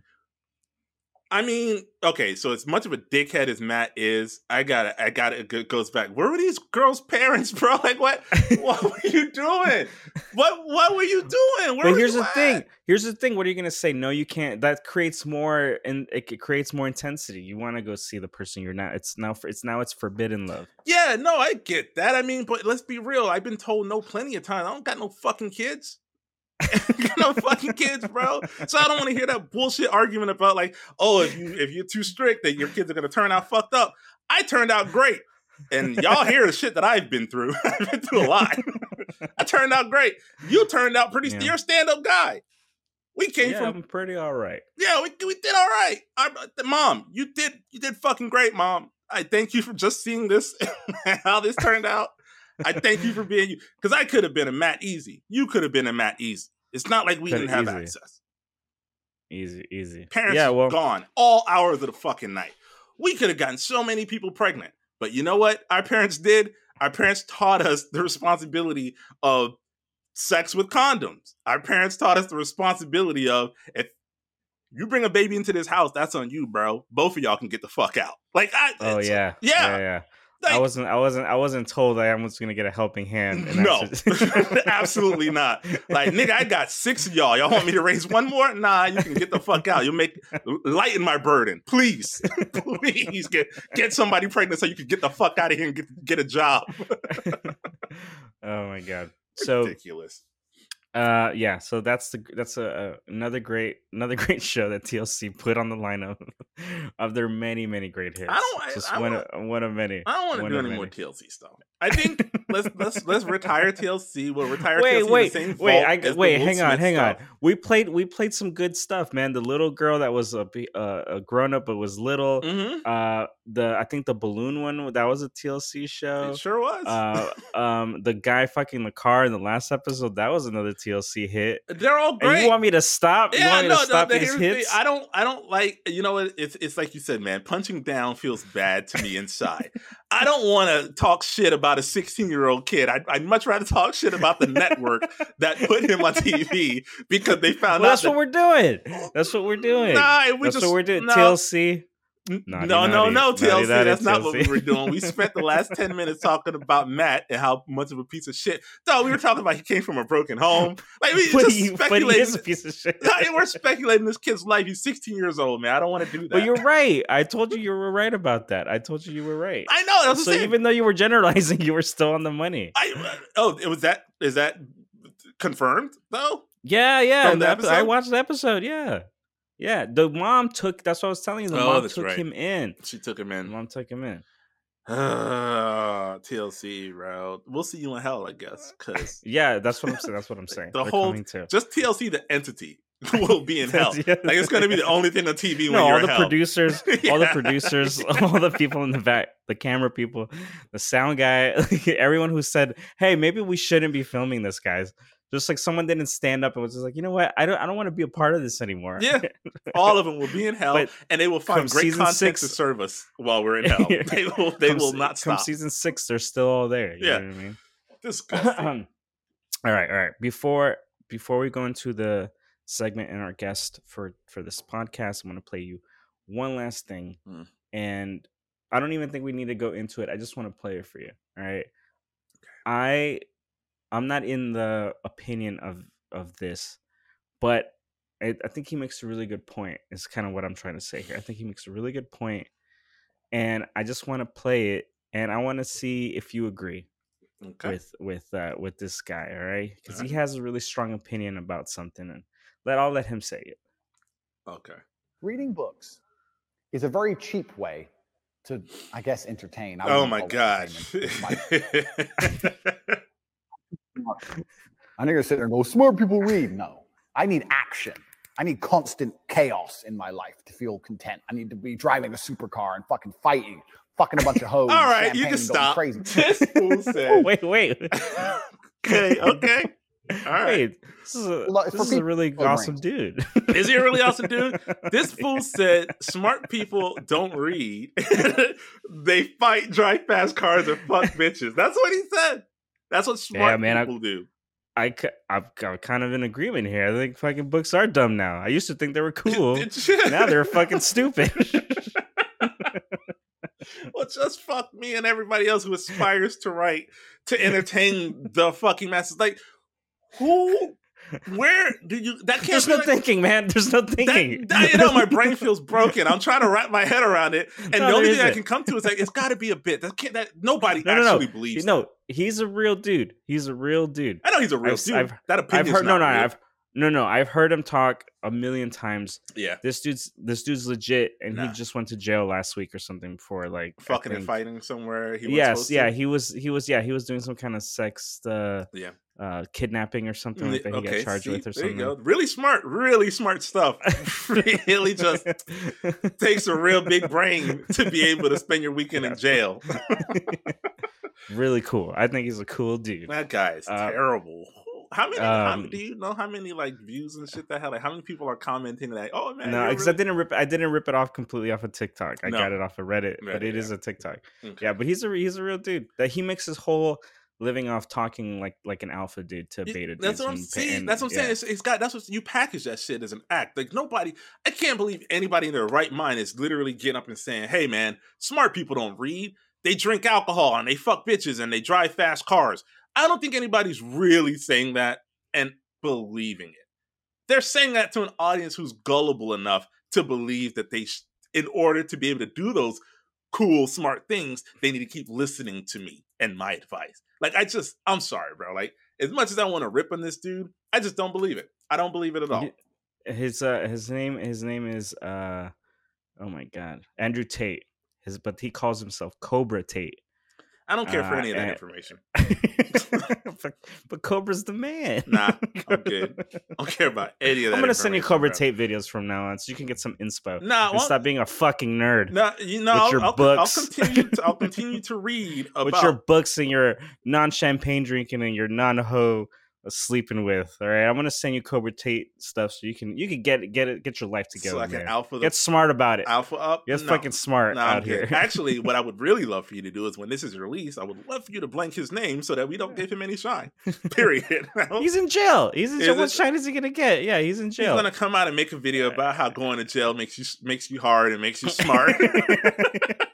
I mean, okay, so as much of a dickhead as Matt is, I got to I got it. It goes back. Where were these girls' parents, bro? Like, what? what were you doing? What? What were you doing? Where But here's the at? thing. Here's the thing. What are you gonna say? No, you can't. That creates more, and it creates more intensity. You want to go see the person you're not. It's now. For, it's now. It's forbidden love. Yeah, no, I get that. I mean, but let's be real. I've been told no plenty of times. I don't got no fucking kids. Got no fucking kids, bro. So I don't want to hear that bullshit argument about like, oh, if you if you're too strict, that your kids are gonna turn out fucked up. I turned out great. And y'all hear the shit that I've been through. I've been through a lot. I turned out great. You turned out pretty. Yeah. You're a stand-up guy. We came yeah, from I'm pretty all right. yeah, we, we did all right. I, uh, mom, you did you did fucking great, mom. I thank you for just seeing this how this turned out. I thank you for being you because I could have been a Matt Easy. You could have been a Matt Easy. It's not like we didn't have easy. access. Easy, easy. Parents yeah, well, gone all hours of the fucking night. We could have gotten so many people pregnant. But you know what our parents did? Our parents taught us the responsibility of sex with condoms. Our parents taught us the responsibility of if you bring a baby into this house, that's on you, bro. Both of y'all can get the fuck out. Like I Oh it's- yeah, yeah. yeah, yeah. I wasn't, I wasn't, I wasn't told I was gonna get a helping hand. and No, absolutely not. Like, nigga, I got six of y'all. Y'all want me to raise one more? Nah, you can get the fuck out. You'll make lighten my burden, please, please get get somebody pregnant so you can get the fuck out of here and get get a job. oh my god. So Ridiculous. Uh, yeah. So that's the that's a, a another great another great show that TLC put on the lineup of their many many great hits. I don't- just I one want- of, one of many. I don't want to One do any more. TLC stuff. I think let's let's let's retire TLC. We'll retire Wait, TLC wait, the same wait! I, wait, hang on, Smith hang on. We played we played some good stuff, man. The little girl that was a be- uh, a grown up but was little. Mhm. Uh, the I think the balloon one that was a TLC show. It sure was. Uh, um, the guy fucking the car in the last episode that was another TLC hit. They're all And great. you want me to stop? you yeah, want me no, to stop no. these hits? I don't. I don't like. You know, what? it's it's like you said, man. Punching down feels bad to me inside. I don't want to talk shit about a 16 year old kid. I'd, I'd much rather talk shit about the network that put him on TV because they found Well, out that's that what we're doing. That's what we're doing. Nah, we that's just what we're doing. no. TLC. Naughty, no, no, naughty. no, Naughty, TLC. naughty, that's not what we were doing. We spent the last 10 minutes talking about Matt and how much of a piece of shit. No, we were talking about he came from a broken home. Like, we But just he, but he speculating. is a piece of shit. No, we're speculating this kid's life. He's 16 years old, man. I don't want to do that. But you're right. I told you you were right about that. I told you you were right. I know. So what I'm saying. even though you were generalizing, you were still on the money. I, oh, it was that. Is that confirmed though? Yeah, yeah. I watched the episode. Yeah, yeah. The mom took. That's what I was telling you. The Oh, mom took right. him in. She took him The in. mom took him in. Uh, TLC, bro. We'll see you in hell, I guess. Because Yeah, that's what I'm saying. That's what I'm saying. the They're whole just TLC, the entity, will be in hell. Yeah. Like it's going to be the only thing on TV when no, all the hell. producers, all the producers, all the people in the back, the camera people, the sound guy, everyone who said, "Hey, maybe we shouldn't be filming this, guys." Just like someone didn't stand up and was just like, "You know what? I don't, I don't want to be a part of this anymore." Yeah, all of them will be in hell, But and they will find great season content six- to serve us while we're in hell. they will, they Come will not come season six, they're still all there. You Yeah. know what I mean? Disgusting. all right, all right. Before before we go into the segment and our guest for for this podcast, I'm going to play you one last thing, Hmm. and I don't even think we need to go into it. I just want to play it for you. All right. I I'm not in the opinion of of this, but I, I think he makes a really good point. Is kind of what I'm trying to say here. I think he makes a really good point, and I just want to play it, and I want to see if you agree Okay. with with uh, with this guy. All right, because he has a really strong opinion about something, and let I'll let him say it. Okay. reading books is a very cheap way to, I guess, entertain. I Oh wouldn't my god. entertainment. It's my- I'm not gonna sit there and go, smart people read. No, I need action. I need constant chaos in my life to feel content. I need to be driving a supercar and fucking fighting, fucking a bunch of hoes. All and right, you champagne can going stop. Crazy. This fool said. wait, wait, okay, okay. All right. wait. This is a, Well, this for is a really with awesome brains. dude. Is he a really awesome dude? This fool said smart people don't read. they fight, drive fast cars, and fuck bitches. That's what he said. That's what smart man, I- people do. I, I'm, I'm kind of in agreement here. I think fucking books are dumb now. I used to think they were cool. now they're fucking stupid. well, just fuck me and everybody else who aspires to write to entertain the fucking masses. Like, who? Where do you? That can't There's no like- thinking, man. There's no thinking. That, that- you know, my brain feels broken. I'm trying to wrap my head around it, and No, the only thing I can come to is like, it's got to be a bit. That can't. That nobody no, no, no. actually believes. No, he's a real dude. He's a real dude. I know he's a real I've- dude. I've- that I've opinion's heard no, no, real. I've no, no. I've heard him talk a million times. yeah, This dude's this dude's legit, and Nah. he just went to jail last week or something for like fucking and fighting somewhere. He was yes, yeah, to. he was he was yeah he was doing some kind of sex uh, yeah. uh kidnapping or something like that he okay, got charged see, with or there something. you go. Really smart, really smart stuff. really just takes a real big brain to be able to spend your weekend in jail. really cool. I think he's a cool dude. That guy is Uh, terrible. How many? how, um, do you know how many like views and shit that had? Like, how many people are commenting that? Oh man, no, because I didn't rip. I didn't rip it off completely off of TikTok. I No. got it off of Reddit, but Reddit, it is yeah. a TikTok. Okay. Yeah, but he's a he's a real dude. That he makes his whole living off talking like like an alpha dude to beta dudes. That's what I'm saying. That's what I'm saying. yeah. It's, it's got. That's what you package that shit as an act. Like nobody. I can't believe anybody in their right mind is literally getting up and saying, "Hey, man, smart people don't read. They drink alcohol and they fuck bitches and they drive fast cars." I don't think anybody's really saying that and believing it. They're saying that to an audience who's gullible enough to believe that they, sh- in order to be able to do those cool, smart things, they need to keep listening to me and my advice. Like I just, I'm sorry, bro. Like as much as I want to rip on this dude, I just don't believe it. I don't believe it at all. His uh his name his name is uh oh my god Andrew Tate. His but he calls himself Cobra Tate. I don't care for Uh, any of that information. but, but Cobra's the man. Nah, I'm good. I don't care about any of that. I'm gonna send you Cobra bro. Tate videos from now on, so you can get some inspo. Nah, and well- stop being a fucking nerd. No, you know, I'll, your I'll, books, I'll continue. To, I'll continue to read about. with your books and your non-champagne drinking and your non-ho sleeping with. All right, I'm gonna send you Cobra Tate stuff so you can you can get get it get your life together. so can man. alpha the Get smart about it. alpha up. Get No. fucking smart No, out here. Actually, what I would really love for you to do is when this is released, I would love for you to blank his name so that we don't give him any shine. Period. he's in jail. He's in Is jail. What it- shine is he gonna get? Yeah, he's in jail. He's gonna come out and make a video about how going to jail makes you makes you hard and makes you smart.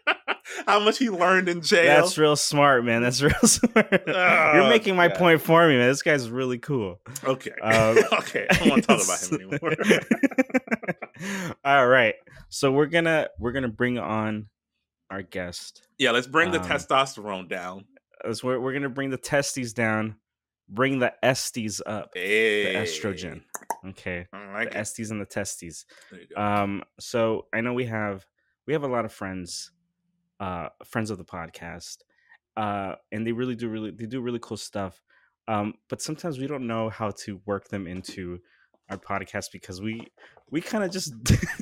how much he learned in jail. That's real smart, man. That's real smart. You're Oh, making my God. point for me, man. This guy's really cool. Okay. Um, okay. I don't want to talk about him anymore. All right. So we're gonna we're gonna bring on our guest. yeah, let's bring the Um, testosterone down. We're we're gonna bring the testes down, bring the estes up, Hey. the estrogen. Okay. Like the it. estes and the testes. There you go. Um, so I know we have we have a lot of friends, uh, friends of the podcast, uh, and they really do really they do really cool stuff. Um, but sometimes we don't know how to work them into our podcast because we we kind of just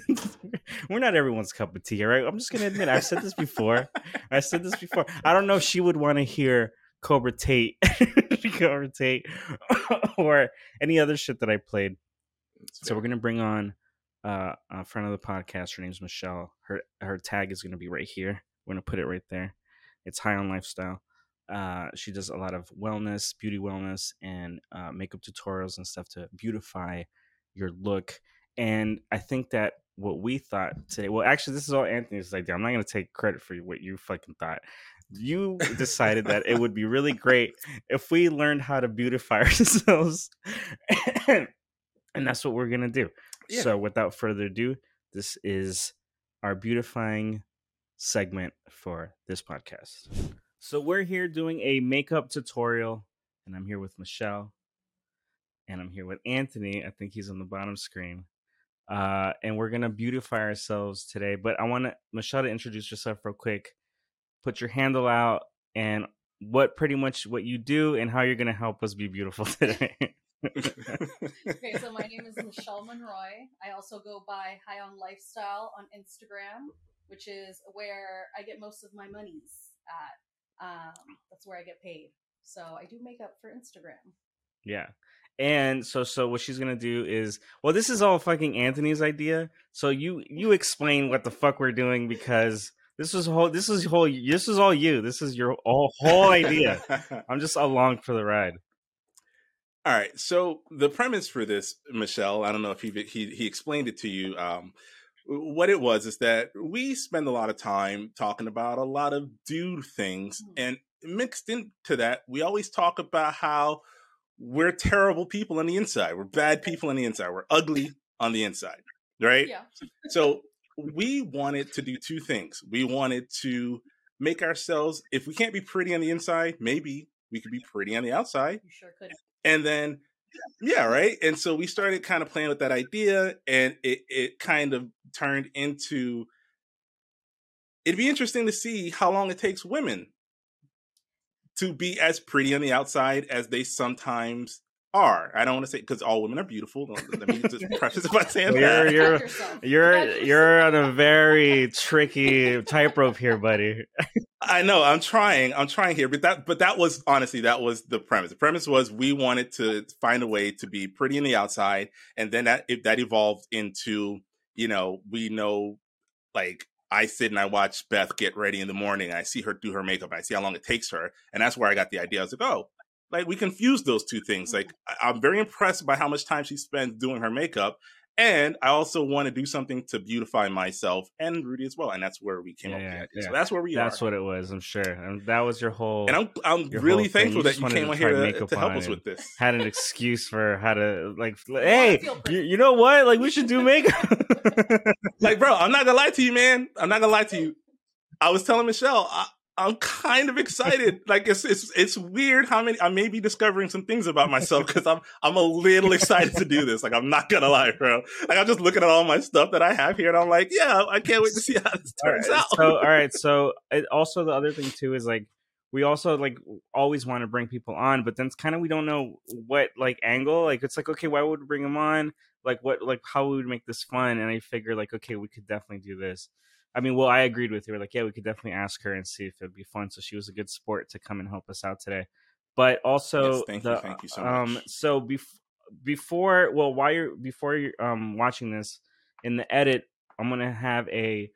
we're not everyone's cup of tea, right? I'm just gonna admit I've said this before. I said this before. I don't know if she would want to hear Cobra Tate, Cobra Tate, or any other shit that I played. So we're gonna bring on uh, a friend of the podcast. Her name's Michelle. Her her tag is gonna be right here. We're gonna put it right there. It's high on lifestyle. Uh, she does a lot of wellness, beauty wellness, and uh, makeup tutorials and stuff to beautify your look. And I think that what we thought today, well, actually, this is all Anthony's idea. I'm not gonna take credit for what you fucking thought. You decided that it would be really great if we learned how to beautify ourselves and that's what we're gonna do. Yeah. So, without further ado, this is our beautifying segment for this podcast. So, we're here doing a makeup tutorial, and I'm here with Michelle, and I'm here with Anthony. I think he's on the bottom screen. Uh, and we're gonna beautify ourselves today. But I want to Michelle to introduce yourself real quick. Put your handle out and what pretty much what you do and how you're gonna help us be beautiful today. okay, so my name is Michelle Monroy. I also go by High on Lifestyle on Instagram, which is where I get most of my monies at. Um, that's where I get paid. So I do makeup for Instagram. Yeah. And so so what she's gonna do is well this is all fucking Anthony's idea. So you you explain what the fuck we're doing because this is whole this is whole this is all you. This is your whole, whole idea. I'm just along for the ride. All right. So the premise for this, Michelle, I don't know if he he, he explained it to you. Um, what it was is that we spend a lot of time talking about a lot of dude things, mm. and mixed into that, we always talk about how we're terrible people on the inside. We're bad people on the inside. We're ugly on the inside, right? Yeah. So we wanted to do two things. We wanted to make ourselves, if we can't be pretty on the inside, maybe we could be pretty on the outside. You sure could. And then, yeah, right. And so we started kind of playing with that idea, and it it kind of turned into. It'd be interesting to see how long it takes women to be as pretty on the outside as they sometimes are. I don't want to say because all women are beautiful. Don't- Let me just preface it by saying You're that. you're you're you're on a very tricky tightrope here, buddy. I know I'm trying. I'm trying here, but that but that was honestly that was the premise. The premise was we wanted to find a way to be pretty in the outside, and then that if that evolved into you know we know like I sit and I watch Beth get ready in the morning. I see her do her makeup. I see how long it takes her, and that's where I got the idea. I was like, oh, like we confuse those two things. Mm-hmm. Like I- I'm very impressed by how much time she spends doing her makeup. And I also want to do something to beautify myself and Rudy as well, and that's where we came up with the idea. So that's where we are. That's are. what it was. I'm sure, and that was your whole. And I'm I'm really thankful that you came on here to, to help us with this. Had an excuse for how to like. Hey, you, you know what? Like we should do makeup. like, bro, I'm not gonna lie to you, man. I'm not gonna lie to you. I was telling Michelle, I, I'm kind of excited. like it's it's it's weird how many I may be discovering some things about myself because I'm I'm a little excited to do this. Like I'm not gonna lie, bro. Like I'm just looking at all my stuff that I have here, and I'm like, yeah, I can't wait to see how this turns right, out. so all right, so it, also the other thing too is like we also like always want to bring people on, but then it's kind of we don't know what like angle. Like it's like okay, why would we bring them on? Like what like how we would we make this fun? And I figure like okay, we could definitely do this. I mean, well, I agreed with her. Like, yeah, we could definitely ask her and see if it'd be fun. So she was a good sport to come and help us out today. But also, Yes, thank you, thank you so um, much. so bef- before, well, while you're before you're um watching this in the edit, I'm gonna have a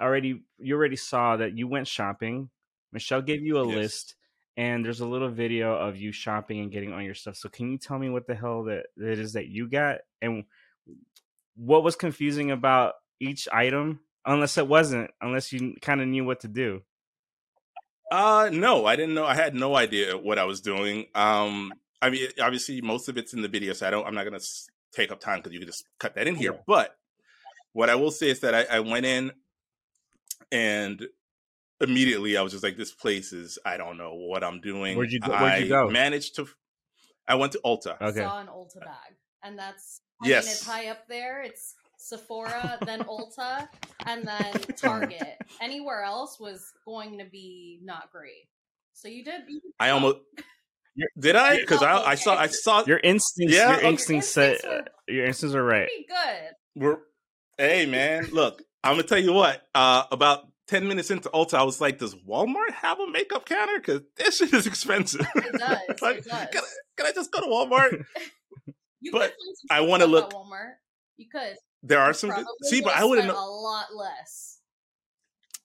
already. You already saw that you went shopping. Michelle gave you a Yes. list, and there's a little video of you shopping and getting all your stuff. So can you tell me what the hell that it is that you got and what was confusing about each item? Unless it wasn't, unless you kind of knew what to do. Uh, no, I didn't know. I had no idea what I was doing. Um, I mean, obviously, most of it's in the video, so I don't. I'm not gonna take up time because you can just cut that in here. But what I will say is that I, I went in and immediately I was just like, "This place is. I don't know what I'm doing." Where'd you go- where'd you I go? Managed to. I went to Ulta. Okay. Saw an Ulta bag, and that's I Yes. mean, it's high up there. It's Sephora, then Ulta, and then Target. Anywhere else was going to be not great. So you did. You did I almost did I because I I saw I saw Your instincts, Yeah, your okay. instincts said your instincts are right. pretty good. We're hey man, look, I'm gonna tell you what. Uh, about ten minutes into Ulta, I was like, "Does Walmart have a makeup counter? Because this shit is expensive." It does. Like, it does. Can, I, can I just go to Walmart? You but could I wanna look- Walmart. You could. There are some. Good, see, but I wouldn't. know- a lot less.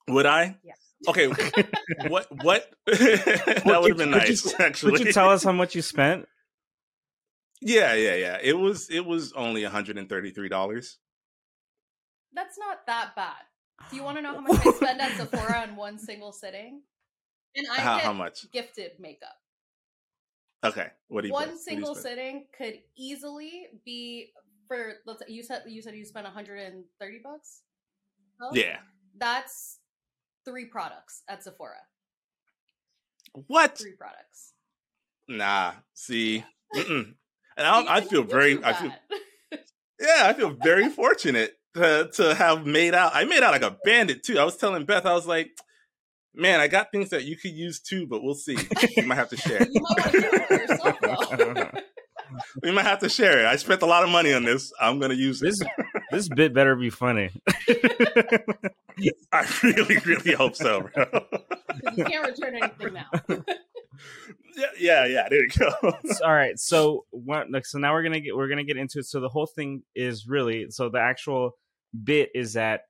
Would I? Yeah. Okay. what? What? that would have been Could you- nice. actually, Could you tell us how much you spent? Yeah, yeah, yeah. It was. It was only 133 dollars. That's not that bad. Do you want to know how much I spend at Sephora in one single sitting? And I How- get how much? gifted makeup. Okay. What do you? one what do you single sitting could easily be for let's you said you said you spent 130 bucks Oh, Yeah. that's three products at sephora What? three products Nah. See. Mm-mm. And I, I feel very. I feel. Yeah, I feel very fortunate to to have made out. I made out like a bandit too. I was telling Beth, I was like, "Man, I got things that you could use too, but we'll see. you might have to share. you might want to keep it yourself though we might have to share it. I spent a lot of money on this. I'm gonna use This it. this bit better be funny. I really, really hope so, bro. 'Cause you can't return anything now yeah, yeah, yeah. There you go. all right so what so now we're gonna get we're gonna get into it so the whole thing is really so the actual bit is that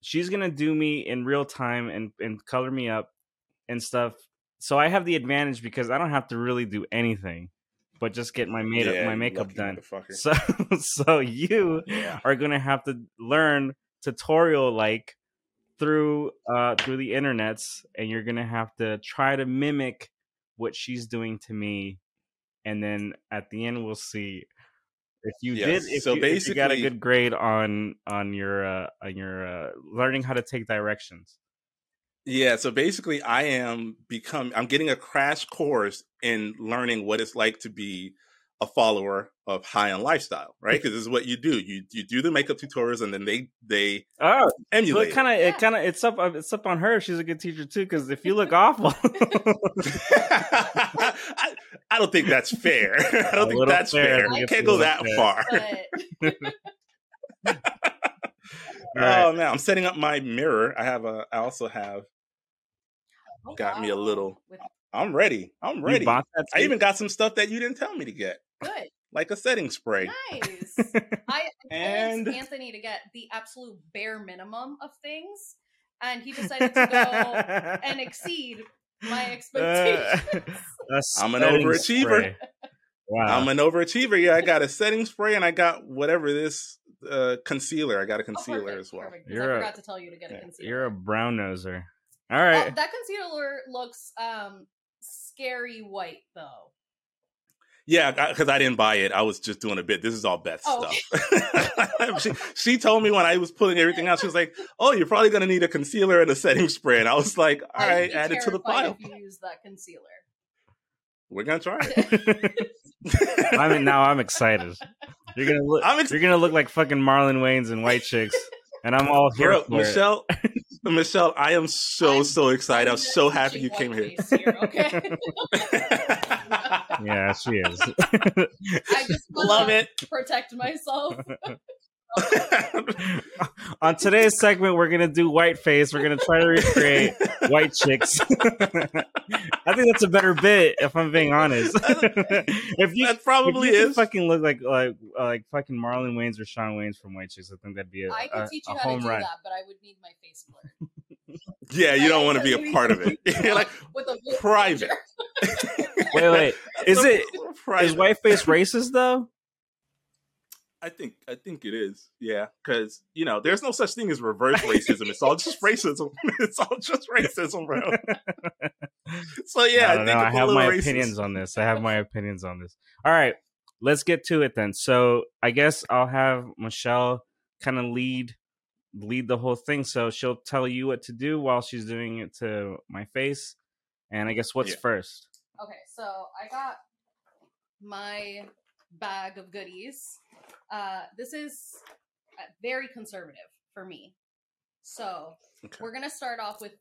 she's gonna do me in real time and and color me up and stuff so i have the advantage because i don't have to really do anything but just get my makeup Yeah, my makeup done. so so you Yeah. are gonna have to learn tutorial like through uh through the internets and you're gonna have to try to mimic what she's doing to me and then at the end we'll see. If you Yes, did if, so you, if you got a good grade on on your uh on your uh learning how to take directions Yeah, so basically I am become I'm getting a crash course in learning what it's like to be a follower of high on lifestyle, hmm. right? Because this is what you do. You you do the makeup tutorials and then they they oh so emulate. it kind of it kind of it's up uh, it's up on her she's a good teacher too because if you look mm-hmm. awful I, I don't think that's fair. I don't think that's fair, fair. I I can't go that little far. but Oh man, I'm setting up my mirror. I have a. I also have oh, got me a little. I'm ready. I'm ready. I even got some stuff that you didn't tell me to get, good like a setting spray. nice i And- told anthony to get the absolute bare minimum of things and he decided to go and exceed my expectations I'm an overachiever. spray. Wow. I'm an overachiever. Yeah, I got a setting spray and I got whatever this uh, concealer. I got a Oh, concealer perfect, as well. perfect, 'cause You're I a- forgot to tell you to get a concealer. You're a brown noser. All right. that concealer looks um scary white though. Yeah, because I didn't buy it. I was just doing a bit. This is all Beth's Oh, stuff. she, she told me when I was pulling everything out, she was like, "Oh, you're probably going to need a concealer and a setting spray." And I was like, "All I would right, add it to the terrified pile. If you use that concealer. We're gonna try it." I mean, now I'm excited. You're gonna look. I'm ex- you're gonna look like fucking Marlon Wayans and White Chicks, and I'm all here Bro, for it. Michelle, Michelle, I am so so excited. I'm so happy you came here. okay. Yeah, she is. I just Love it. Protect myself. On today's segment, we're gonna do whiteface. We're gonna try to recreate white chicks. I think that's a better bit, if I'm being honest. if you that probably if you is. fucking look like like like fucking Marlon Wayans or Shawn Wayans from White Chicks, I think that'd be a, I could a- teach a you how to home do run. that, but I would need my face blurred. Yeah, you don't want to be a part of it. You're like With a private. Wait, wait, is it is private. whiteface racist though? I think I think it is. Yeah, because you know, there's no such thing as reverse racism. It's all just racism. It's all just racism, bro. so yeah, I I, think know. I have my racist. opinions on this. I have my opinions on this. All right, let's get to it then. So I guess I'll have Michelle kind of lead lead the whole thing. So she'll tell you what to do while she's doing it to my face. And I guess what's Yeah. first? Okay, so I got my bag of goodies. Uh, this is uh, very conservative for me. So Okay. we're gonna start off with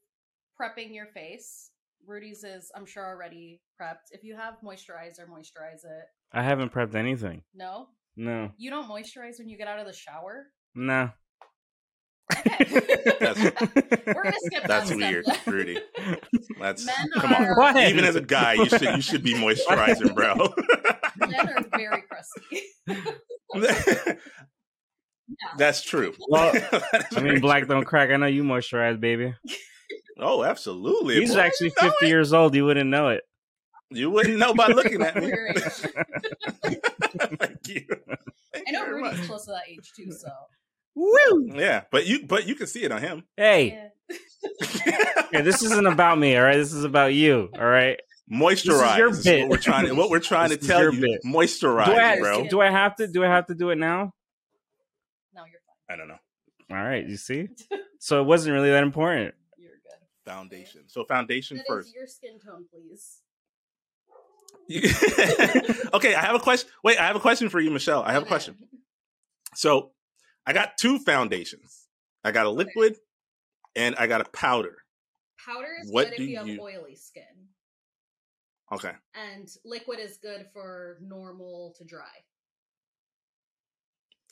prepping your face. Rudy's is, I'm sure, already prepped. If you have moisturizer, moisturize it. I haven't prepped anything. No, No, you don't moisturize when you get out of the shower. no. That's We're gonna skip that's step weird, then. Rudy. That's Men come on. are- What? Even as a guy, you should you should be moisturizing, bro. Men are very crusty. That's true. Well, That is I mean, very black true. don't crack. I know you moisturize, baby. Oh, absolutely. He's boy. actually 50 years old. You wouldn't know it. You wouldn't know by looking at me. Thank you. Thank I know Rudy's much. close to that age too, so Woo! Yeah, but you but you can see it on him. Hey, yeah. yeah, this isn't about me, all right? This is about you, all right? Moisturize. your is bit. What we're trying to what we're trying to tell your you. bit. Moisturize, Do I, bro. do I have to do I have to do it now? No, you're fine. I don't know. All right, you see? So it wasn't really that important. You're good. Foundation. So foundation That is first. your skin tone, please. okay, I have a question. Wait, I have a question for you, Michelle. I have a question. So I got two foundations. I got a liquid and I got a powder. Powder is What good if do you have you- oily skin, Okay. and liquid is good for normal to dry.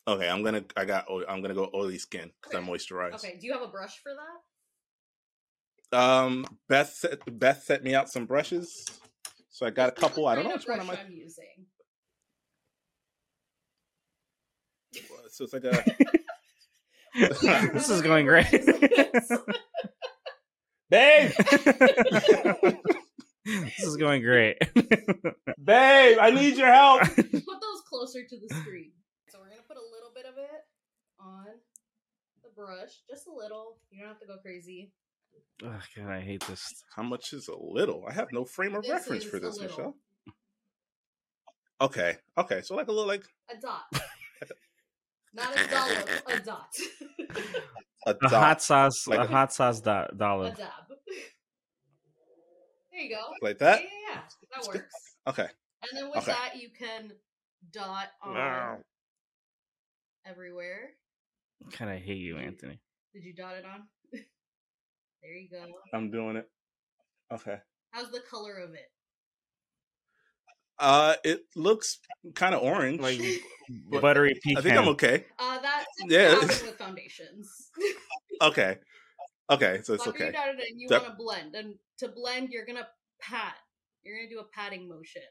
Okay, I'm gonna I got oil- I'm gonna go oily skin because I moisturize. Okay, do you have a brush for that? Um, Beth set, Beth set me out some brushes, so I got a couple. I don't know which one kind am of I. brush I'm using. So it's like a. this is going great. Babe, this is going great. babe, I need your help. Put those closer to the screen. So we're gonna put a little bit of it on the brush, just a little. You don't have to go crazy. Ugh, God, I hate this. How much is a little? I have no frame of This reference for this. Michelle. Okay, okay, so like a little like A dot. Not a dollop, a dot. a A hot sauce, Like a a- hot sauce do- a dollar. dab. There you go. like that. Yeah, yeah, yeah. That It's good. works. Okay. And then with Okay. that, you can dot on Wow. everywhere. Kind of hate you, Anthony. Did you dot it on? there you go. I'm doing it. Okay. How's the color of it? Uh, it looks kind of orange. Like buttery pecan. I think I'm okay. Uh, that Yeah. yeah. with foundations. Okay. Okay, so it's After you okay. dotted it, and you That- want to blend, and to blend, you're gonna pat. You're gonna do a patting motion.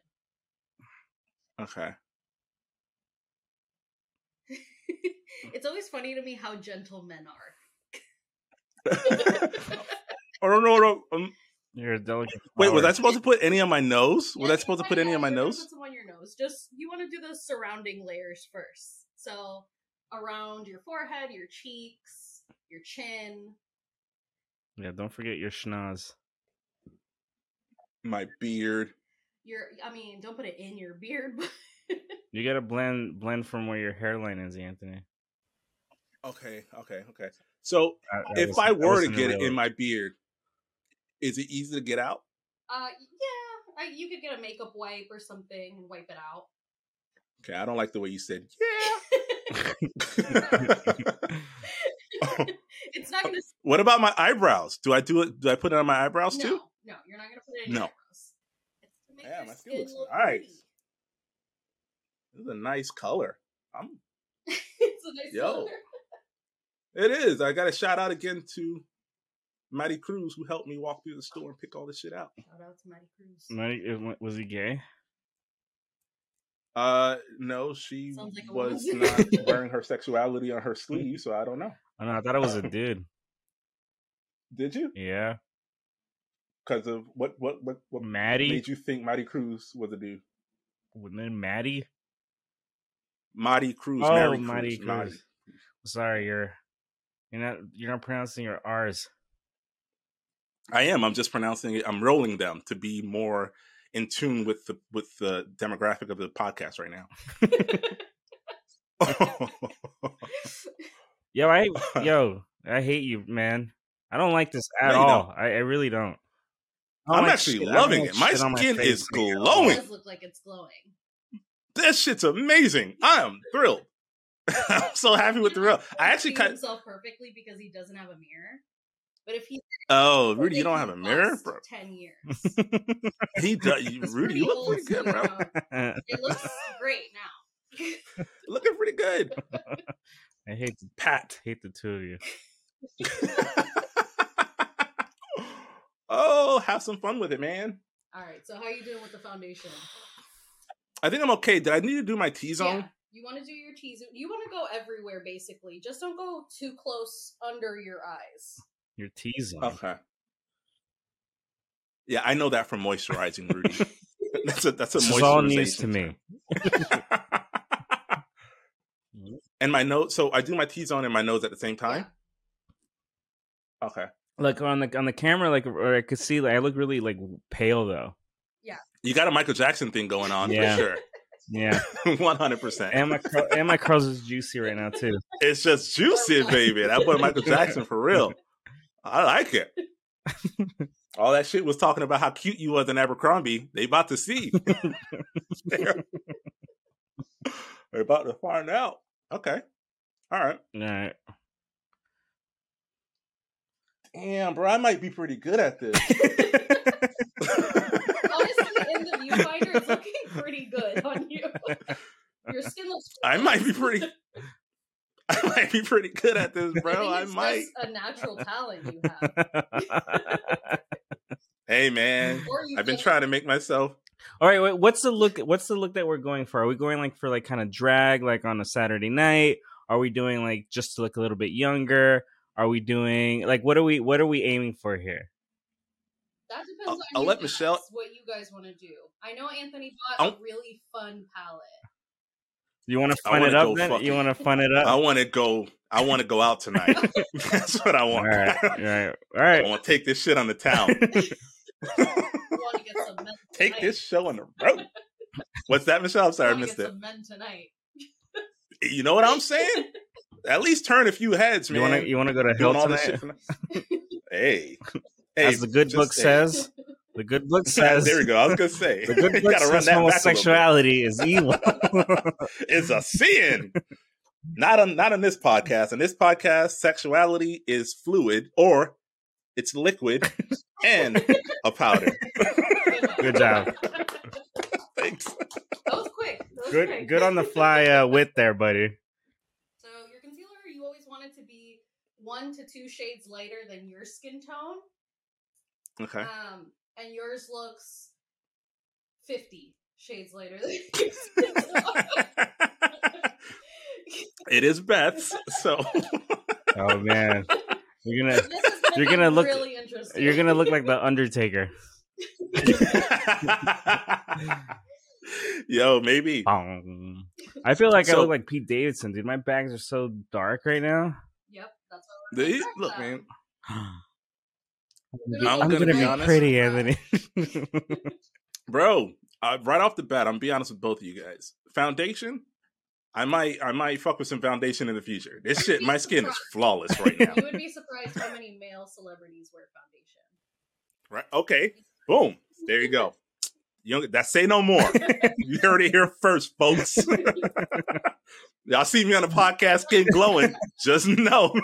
Okay. it's always funny to me how gentle men are. Oh no, no, no. Um, You're a delicate. wait, was flower. I supposed to put any on my nose? Was Yeah, I supposed to put any on my yeah, you're gonna nose? Put some on your nose. Just you want to do the surrounding layers first. So around your forehead, your cheeks, your chin. Yeah, don't forget your schnoz. My beard. your. I mean, don't put it in your beard. But You gotta blend blend from where your hairline is, Anthony. Okay, okay, okay. So That- that if was- I that were to get it in my beard, is it easy to get out? uh, yeah, I, you could get a makeup wipe or something and wipe it out. Okay, I don't like the way you said yeah. It's not gonna. What about my eyebrows? Do I do it? Do I put it on my eyebrows no, too? no, you're not gonna put it in your No. Yeah, my skin looks look nice. pretty. This is a nice color. I'm. it's a nice Yo. color. It is. I got a shout out again to Matty Cruz who helped me walk through the store and pick all this shit out. Shout out to Matty Cruz. Matty- Was he gay? Uh, no, she Sounds like was not wearing her sexuality on her sleeve, so I don't know. Oh, no, I thought it was a dude. Did you? Yeah, Because of what? What? What? What Maddie. made you think Matty Cruz was a dude? Women, Maddie. Matty Cruz. Oh, Mary Matty Cruz. Matty. Cruz. Sorry, you're you're not you're not pronouncing your R's. I am. I'm just pronouncing it. I'm rolling them to be more in tune with the with the demographic of the podcast right now. Yo, I yo, I hate you, man. I don't like this at No, all. I, I really don't. I don't I'm like actually shit- loving it. My skin face is at all. It glowing. does look like it's glowing. That shit's amazing. I am thrilled. I'm so happy with the real. I actually cut. himself perfectly because he doesn't have a mirror. But if he Oh, Rudy, you don't have a mirror, lost bro. ten years, He does. you- Rudy, you look pretty good, bro. it looks great now. Looking pretty good. I hate the, Pat. hate the two of you. Oh, have some fun with it, man. All right. So how you doing with the foundation? I think I'm okay. Did I need to do my T zone? Yeah. You want to do your T zone. You want to go everywhere, basically. Just don't go too close under your eyes. You're teasing. Okay. Yeah, I know that from moisturizing, Rudy. that's a that's a This is all news to me. Mm-hmm. And my nose, so I do my T zone and my nose at the same time. Okay. Like on the on the camera, like or I could see, like I look really like pale though. Yeah. You got a Michael Jackson thing going on Yeah. for sure. Yeah, One hundred percent. and my cur- and my curls is juicy right now too. It's just juicy, baby. That boy Michael Jackson for real. I like it. All that shit was talking about how cute you was in Abercrombie. They about to see. they're, they're about to find out. Okay. All right. All right. Damn, bro, I might be pretty good at this. Honestly, in the viewfinder, it's looking pretty good on you. Your skin looks. I might be pretty. I might be pretty good at this, I bro. think I might. just a natural talent you have. Hey, man, I've been trying to make myself. All right, wait, what's the look? What's the look that we're going for? Are we going like for like kind of drag, like on a Saturday night? Are we doing like just to look a little bit younger? Are we doing like what are we what are we aiming for here? That depends I'll- on I'll let Michelle- what you guys want to do. I know Anthony bought I'll- a really fun palette. You want to I fun it up then? fucking- You want to fun it up? I want to go. I want to go out tonight. That's what I want. right, all right, all I want to take this shit on the town. You want to get some men take tonight. this show on the road. What's that, Michelle? I'm sorry, I missed get it. some men tonight. You know what I'm saying? At least turn a few heads, man. You want to you want to go to Hill Doing all this tonight? hey, hey, As the good book say- says, the good book says. there we go. I was gonna say The good You book gotta run says that back a little bit. homosexuality is evil. It's a sin. Not on not on this podcast. On this podcast, sexuality is fluid or it's liquid and a powder. Good job. Thanks. That was quick. That was Good quick. good on the fly uh, wit there, buddy. So your concealer, you always want it to be one to two shades lighter than your skin tone. Okay. Um, and yours looks fifty shades lighter than your skin tone. it is Beth's, so Oh man, you're gonna This is gonna you're gonna look really interesting. you're gonna look like the Undertaker. yo, maybe. Bong. I feel like I look like Pete Davidson, dude. My bags are so dark right now. Yep, that's what we're They- look, start man. with. I'm I'm gonna gonna be be honest. pretty, Anthony. Bro, uh, right off the bat, I'm gonna be honest with both of you guys. Foundation, I might I might fuck with some foundation in the future. This shit, my skin is flawless right now. You would be surprised how many male celebrities wear foundation. Right? Okay. Boom. There you go. You don't, that say no more. you heard it here first, folks. Y'all see me on the podcast, skin glowing. Just know.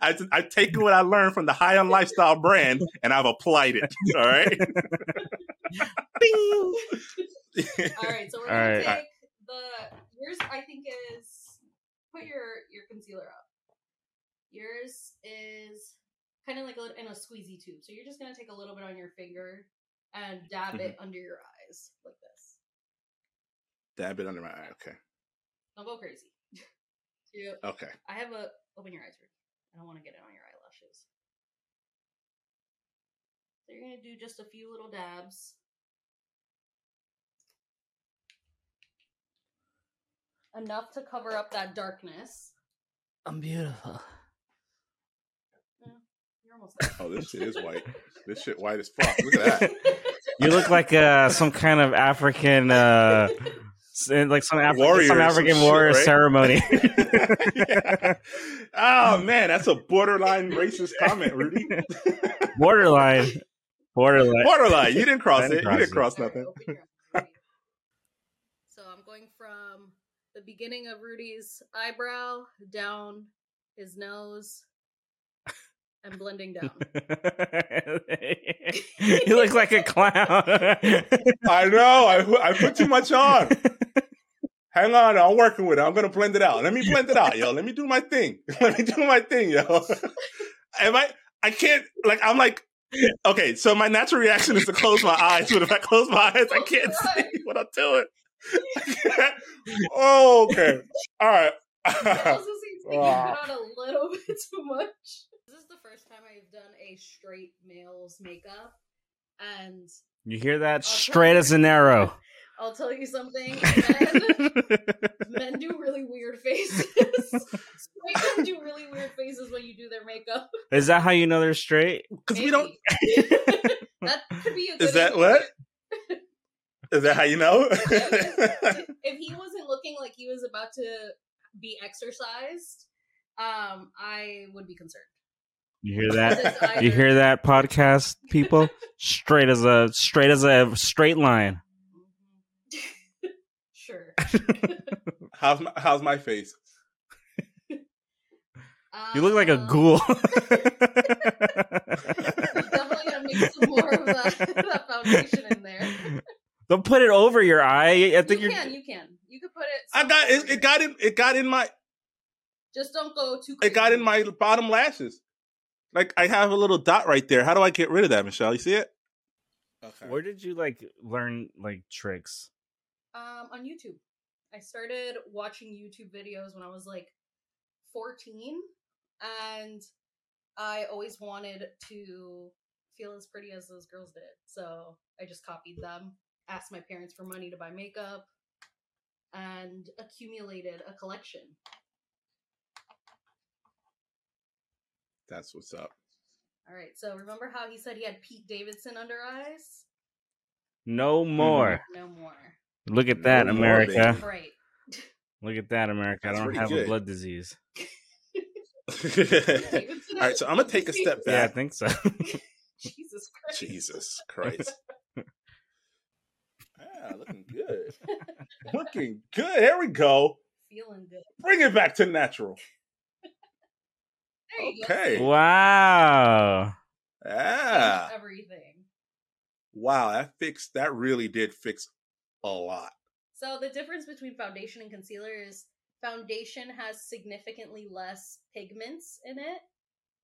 I, I've taken what I learned from the High on Lifestyle brand and I've applied it. All right. All right, so we're gonna right. take the yours. I think is put your your concealer up. Yours is kind of like a, in a squeezy tube. So you're just gonna take a little bit on your finger and dab mm-hmm. it under your eyes like this. Dab it under my eye. Okay. Don't go crazy. You- Okay. I have a open your eyes. I don't want to get it on your eyelashes. So you're gonna do just a few little dabs. Enough to cover up that darkness. I'm beautiful. You're almost there. Oh, this shit is white. This shit white as fuck. Look at that. You look like uh, some kind of African, uh, like some, Afri- Warrior some or some African shit, warrior right? ceremony. Yeah. Oh man, that's a borderline racist comment, Rudy. Borderline. Borderline. Borderline. You didn't cross I it. didn't You didn't cross cross nothing. So I'm going from the beginning of Rudy's eyebrow down his nose and blending down. you look like a clown. I know. I I put too much on. Hang on, I'm working with it. I'm gonna blend it out. Let me blend it out, yo. Let me do my thing. Let me do my thing, yo. Am I? I can't. Like, I'm like. Okay, so my natural reaction is to close my eyes, but if I close my eyes, I oh, can't see what I'm doing. oh, okay. All right. It also seems like you put on a little bit too much. This is the first time I've done a straight male's makeup, and You hear that? Straight as an arrow. I'll tell you something. Men, men do really weird faces. Straight men do really weird faces when you do their makeup. Is that how you know they're straight? Because we don't. That could be a good Is that what? Is that how you know? if he wasn't looking like he was about to be exercised, um, I would be concerned. You hear that? You hear that, podcast people? Straight as a straight as a straight line. Sure. how's my How's my face? You look like a Um, ghoul. Definitely gotta make some more of that, that foundation in there. Don't put it over your eye. I think You can, you can, you could put it. I got it. It got in. It got in my. Just don't go too. It got in my bottom lashes. Like I have a little dot right there. How do I get rid of that, Michelle? You see it? Okay. Where did you like learn like tricks? Um, on YouTube. I started watching YouTube videos when I was like 14, and I always wanted to feel as pretty as those girls did. So I just copied them, asked my parents for money to buy makeup, and accumulated a collection. That's what's up. All right, so remember how he said he had Pete Davidson under eyes? No more. No more. Look at that, No America. baby. Right. Look at that, America. That's I don't pretty have a blood disease. All right, so I'm gonna take a step back. Yeah, I think so. Jesus Christ. Jesus Christ. Ah, looking good. looking good. Here we go. Feeling good. Bring it back to natural. There you Okay. go. wow. Ah. Everything. Wow, that fixed that really did fix a lot. So the difference between foundation and concealer is foundation has significantly less pigments in it.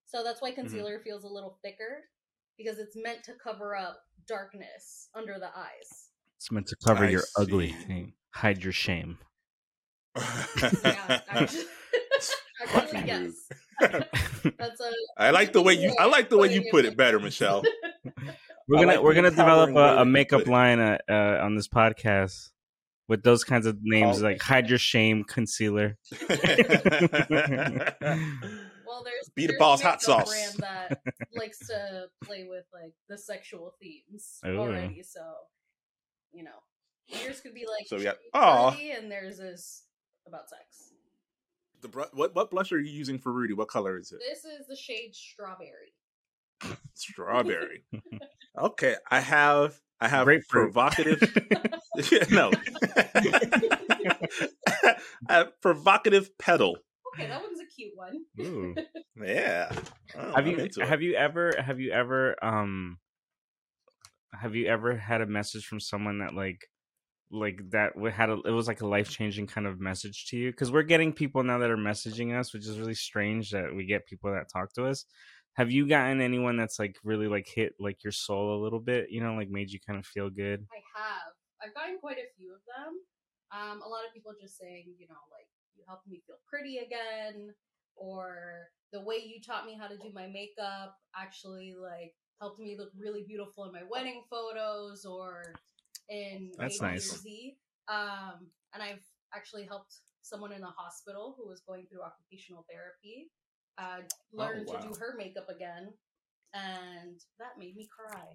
So that's why concealer feels a little thicker because it's meant to cover up darkness under the eyes. It's meant to cover I your ugly thing. Hide your shame. Yeah, actually, actually yes. That's a I like the way you I like the way you put it better, Michelle. We're gonna like we're gonna develop a, a makeup line uh, uh, on this podcast with those kinds of names Oh. like hide your shame concealer. well. There's Be the there's boss hot sauce. brand that likes to play with like the sexual themes Ooh. already. So you know Yours could be like So yeah, got- shade Aw. dirty, and there's this about sex. The br- what what blush are you using for Rudy? What color is it? This is the shade strawberry. Strawberry. okay, I have I have Grapefruit. provocative. No, I have provocative petal. Okay, that one's a cute one. Ooh. Yeah. Oh, have I'm you into it. have you ever have you ever um have you ever had a message from someone that like like that had a it was like a life changing kind of message to you because we're getting people now that are messaging us which is really strange that we get people that talk to us have you gotten anyone that's like really like hit like your soul a little bit you know like made you kind of feel good I have. I've gotten quite a few of them. Um, a lot of people just saying, you know, like you helped me feel pretty again, or the way you taught me how to do my makeup actually like helped me look really beautiful in my wedding photos or in That's A, B, or nice. Z. Um, and I've actually helped someone in the hospital who was going through occupational therapy uh, learn wow. to do her makeup again, and that made me cry.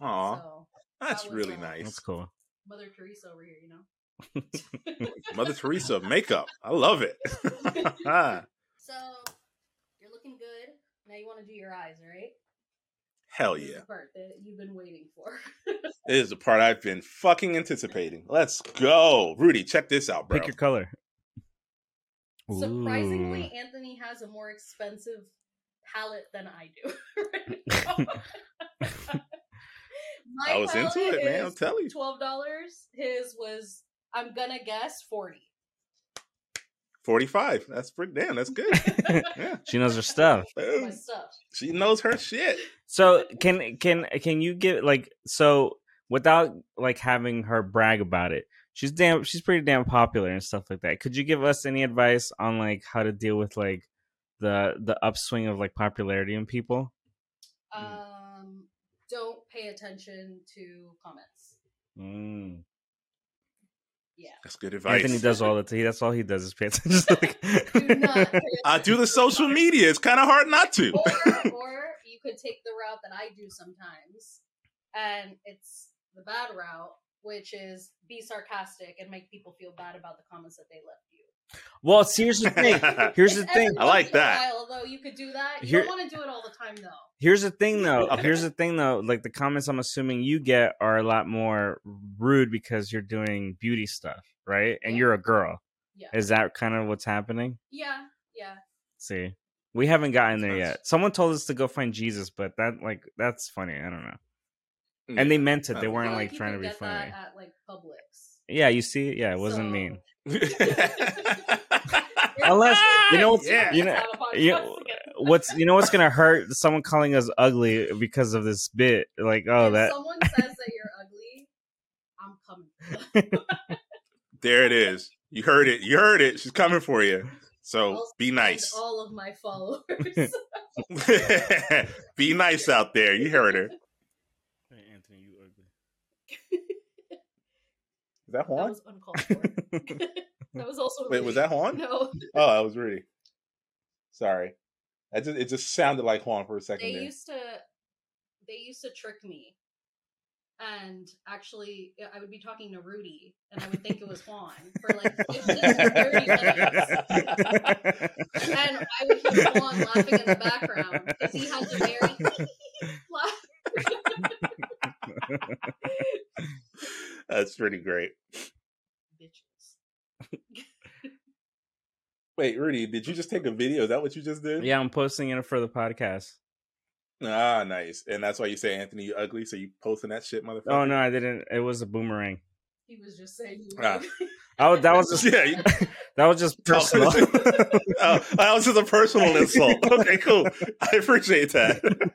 Aw, So that's that really nice. that's cool Mother Teresa over here, you know. Mother Teresa of makeup. I love it. So you're looking good. Now you want to do your eyes, right? Hell This is yeah. the part that you've been waiting for. This is the part I've been fucking anticipating. Let's go. Rudy, check this out, bro. pick your color Surprisingly, Anthony has a more expensive palette than I do. My I was into palette it, man. I'm is telling you. Twelve dollars. His was I'm gonna guess forty. 45. That's pretty damn. That's good. yeah. she knows her stuff Boom. My stuff. She knows her shit. So can can can you give like so without like having her brag about it? She's damn she's pretty damn popular and stuff like that. Could you give us any advice on like how to deal with like the the upswing of like popularity in people? Um, don't pay attention to comments. Mm. Yeah. That's good advice. Anthony does all the t- that's all he does is pay attention. to, like- Do not pay I do the social media. It's kind of hard not to. or, or you could take the route that I do sometimes, and it's the bad route, which is be sarcastic and make people feel bad about the comments that they left you. Well, see, here's the thing. Here's the thing. I like once in a that. while, though, you could do that. You Here- don't want to do it all the time, though. Here's the thing, though. Okay. Here's the thing, though. Like the comments, I'm assuming you get are a lot more rude because you're doing beauty stuff, right? And Yeah. you're a girl. Yeah. Is that kind of what's happening? Yeah, yeah. See, we haven't gotten there Nice. yet. Someone told us to go find Jesus, but that like that's funny. I don't know. And they meant it. They I I weren't feel like trying to be funny. At like Publix. Yeah, you see, yeah, it wasn't So- mean. Don't Unless you know, what's, Yeah. you know, Have a podcast you, again. what's you know what's gonna hurt? Someone calling us ugly because of this bit. Like, oh, if that someone says that you're ugly, I'm coming. there it is. You heard it. You heard it. She's coming for you. So I'll be nice. All of my followers. be nice out there. You heard her. Anthony, you ugly. Is that that was uncalled for. that was also. Wait, was that Juan? No, Oh, that was Rudy. Sorry. That just, it just sounded like Juan for a second they there. used to. They used to trick me, and actually, I would be talking to Rudy, and I would think it was Juan for like 15 30 minutes, and I would hear Juan laughing in the background because he has a very laugh. That's pretty great. Bitches. Wait, Rudy, did you just take a video? Is that what you just did? yeah, I'm posting it for the podcast. Ah, nice. And that's why you say Anthony, you ugly. So you posting that shit, motherfucker. Oh no, I didn't. It was a boomerang. He was just saying. Ah. Oh, that was just Yeah. You, that was just personal. oh, that was just a personal insult. Okay, cool. I appreciate that. All right.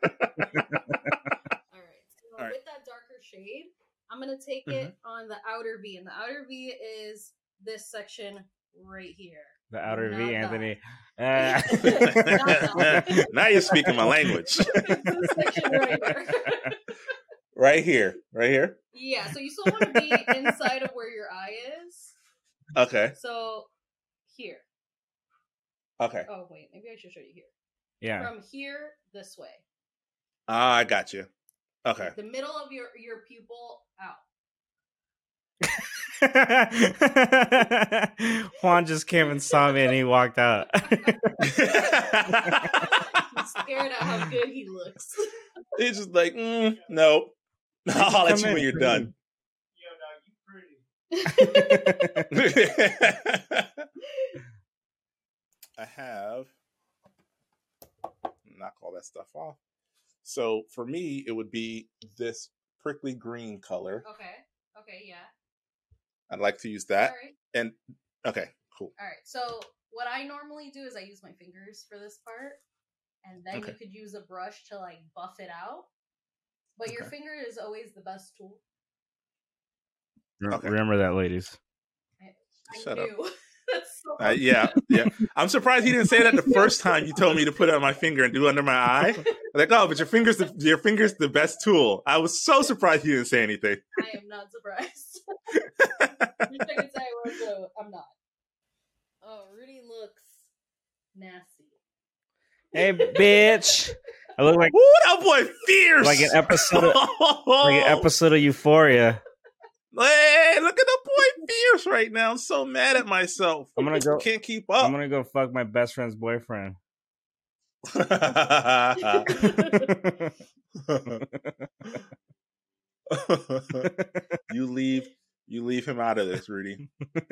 So All right. with that darker shade, I'm gonna take it on the outer V, and the outer V is this section right here. the outer Not V, that. Anthony. Uh, now you're speaking my language. right here. right here. Right here. yeah. So you still want to be inside of where your eye is. Okay. So here. Okay. Oh wait, maybe I should show you here. yeah. From here this way. Ah, I got you. Okay. The middle of your your pupil out. Juan just came and saw me and he walked out. I'm scared at how good he looks. He's just like, mm, no. I'll holler at you when you're done. Yo, dog, you're pretty. I have knock all that stuff off. So for me, it would be this prickly green color. Okay. Okay. Yeah. I'd like to use that. All right. And okay, cool. All right. So what I normally do is I use my fingers for this part, and then Okay. you could use a brush to like buff it out. But your finger is always the best tool. Okay. Remember that, ladies. I Shut up. knew. That's so Uh, yeah, yeah. I'm surprised he didn't say that the first time you told me to put it on my finger and do it under my eye. Like, oh, but your finger's the your finger's the best tool. I was so surprised he didn't say anything. I am not surprised. Wish I could say I was, but I'm not. Oh, Rudy looks nasty. Hey, bitch! I look like Woo, that boy fierce. like an episode, of, like an episode of Euphoria. Hey, look at the right now. I'm so mad at myself. I'm gonna go. Can't keep up. I'm gonna go fuck my best friend's boyfriend. you leave you leave him out of this, Rudy.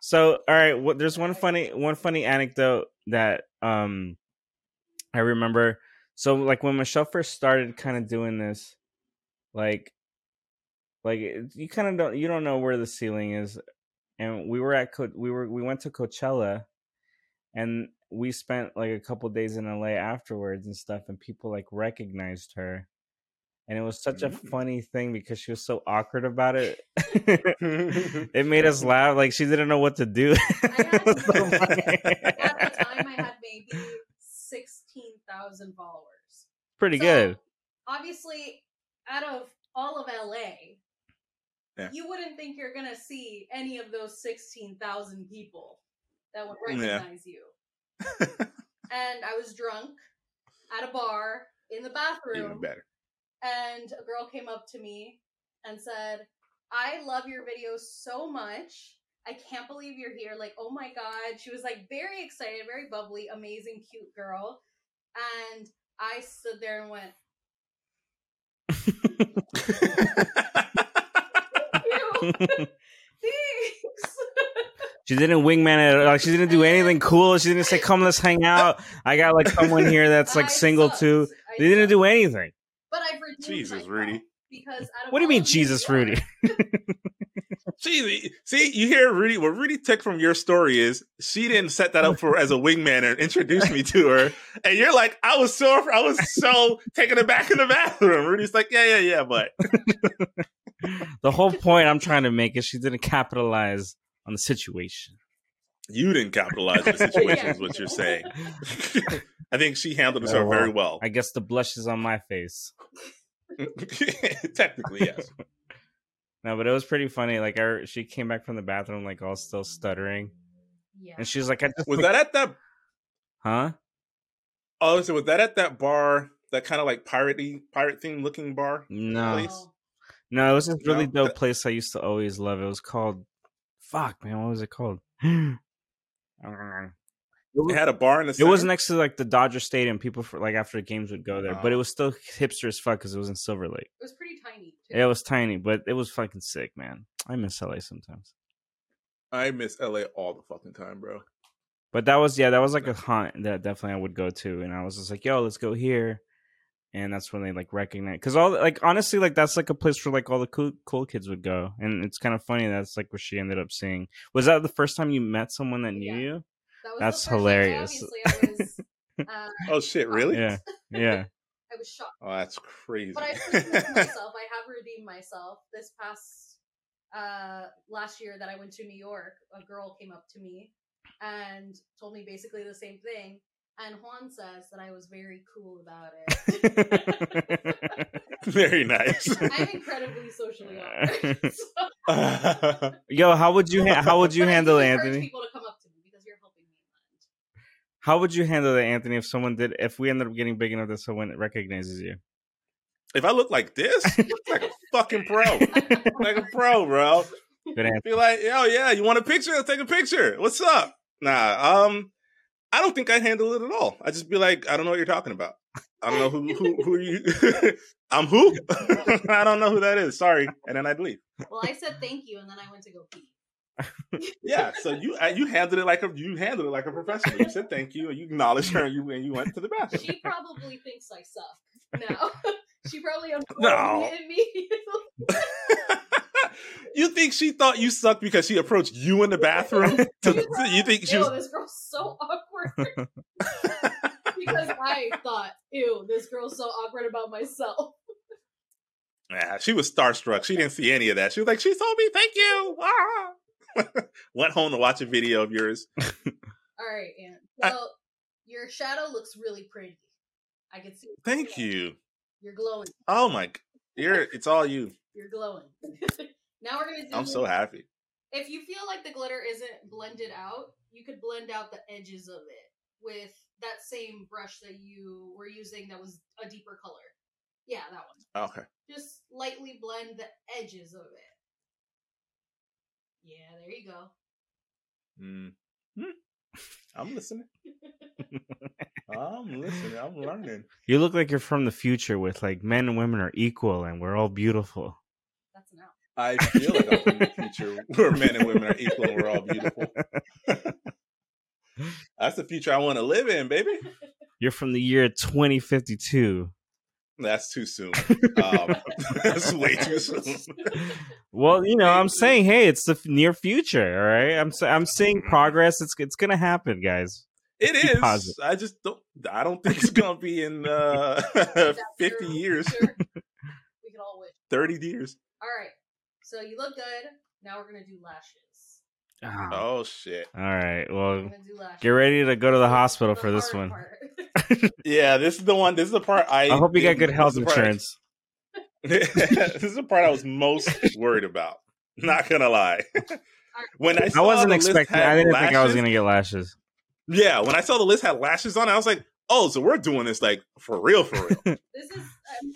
so all right what there's one funny one funny anecdote that um i remember so like when michelle first started kind of doing this like like it- you kind of don't you don't know where the ceiling is and we were at Co- we were we went to coachella and we spent like a couple days in la afterwards and stuff and people like recognized her and it was such a Mm. funny thing because she was so awkward about it it made us laugh like she didn't know what to do It was so. At the time, I had maybe 16,000 followers. pretty So, good Obviously, out of all of LA, Yeah. you wouldn't think you're to see any of those 16,000 people that would Yeah. recognize you. and I was drunk at a bar in the bathroom. Even better. and a girl came up to me and said, I love your videos so much. I can't believe you're here. Like, oh my God. She was like very excited, very bubbly, amazing, cute girl. And I stood there and went, thanks. she didn't wingman it like she didn't do anything cool she didn't say come let's hang out i got like someone here that's like I single sucked. too I they didn't sucked. do anything But I've redeemed Jesus, myself Rudy. Because what do you mean jesus work- rudy See, see, you hear Rudy. What Rudy took from your story is she didn't set that up for as a wingman and introduce me to her, and you're like, I was so, I was so taken aback in the bathroom. Rudy's like, yeah, yeah, yeah, but the whole point i'm trying to make is she didn't capitalize on the situation you didn't capitalize on the situation. Yeah. Is what you're saying. I think she handled herself Oh, well. very well. i guess the blush is on my face Technically, yes. no but it was pretty funny like I, she came back from the bathroom like all still stuttering Yeah. and she was like i just Was that at that? huh Oh, so was that at that bar? That kind of like piratey, pirate theme looking bar. no Place? No, it was this really No? dope place I used to always love. It was called fuck, man, what was it called? it It was, had a bar in the. it was next to like the Dodger Stadium. People for like after the games would go there, but it Oh. was still hipster as fuck because it was in Silver Lake. it was pretty tiny. Too. It was tiny, but it was fucking sick, man. I miss LA sometimes. I miss LA all the fucking time, bro. But that was yeah, that was like a haunt that definitely I would go to, and I was just like, yo, let's go here, and that's when they like recognize because all like honestly like that's like a place where like all the cool cool kids would go, and it's kind of funny that's like where she ended up seeing. Was that the first time you met someone that knew Yeah. you? That was That's the time, hilarious. Obviously, was, uh, Oh shit, really? Yeah, yeah. I was shocked. Oh, that's crazy. But I've redeemed myself. I have redeemed myself. This past uh last year that I went to New York, a girl came up to me and told me basically the same thing. And Juan says that I was very cool about it. Very nice. I'm incredibly socially awkward. so- Yo, how would you ha- how would you But handle Anthony? people to come up to me because you're helping me. How would you handle that, Anthony? If someone did, if we ended up getting big enough that someone recognizes you, if I look like this, like a fucking pro, like a pro, bro. Good answer. Be like, oh yeah, you want a picture? I'll take a picture. What's up? Nah, um, I don't think I handle it at all. I just be like, I don't know what you're talking about. I don't know who who who are you. I'm who? I don't know who that is. Sorry, and then I'd leave. Well, I said thank you, and then I went to go pee. Yeah, so you uh, you handled it like a you handled it like a professional. You said thank you, and you acknowledged her, and you and you went to the bathroom. She probably thinks I suck No, she probably unfolded No. me. You think she thought you sucked because she approached you in the bathroom? To- you think she was? this girl's so awkward. because I thought, ew, this girl's so awkward about myself. Nah, she was starstruck. She didn't see any of that. She was like, she told me, thank you. Ah. Went home to watch a video of yours. All right, Ann. Well, your shadow looks really pretty. I can see. it. Thank you. You're glowing. Oh my, you're. It's all you. You're glowing. now we're gonna do. I'm so happy. If you feel like the glitter isn't blended out, you could blend out the edges of it with that same brush that you were using that was a deeper color. Yeah, that one. Okay. Just lightly blend the edges of it. Yeah, there you go. Mm. Hmm. I'm listening. I'm listening. I'm learning. You look like you're from the future with like men and women are equal and we're all beautiful. That's an out. I feel like I'm from the future where men and women are equal and we're all beautiful. That's the future I want to live in, baby. You're from the year 2052. That's too soon. Um, that's way too soon. Well, you know, I'm saying, hey, it's the near future. All right, I'm I'm seeing progress. It's it's gonna happen, guys. It Be positive. I just don't. I don't think it's gonna be in uh, fifty years, We can all wish. thirty years. All right. So you look good. Now we're gonna do lashes. Ah. Oh shit! All right, well, We're gonna do lashes. get ready to go to the hospital The for this one. Yeah, this is the one. This is the part I. I hope you got good health is insurance. this is the part I was most worried about. Not gonna lie. when I, I wasn't expecting. I didn't think I was gonna get lashes. Yeah, when I saw the list had lashes on I was like, "Oh, so we're doing this like for real, for real." This is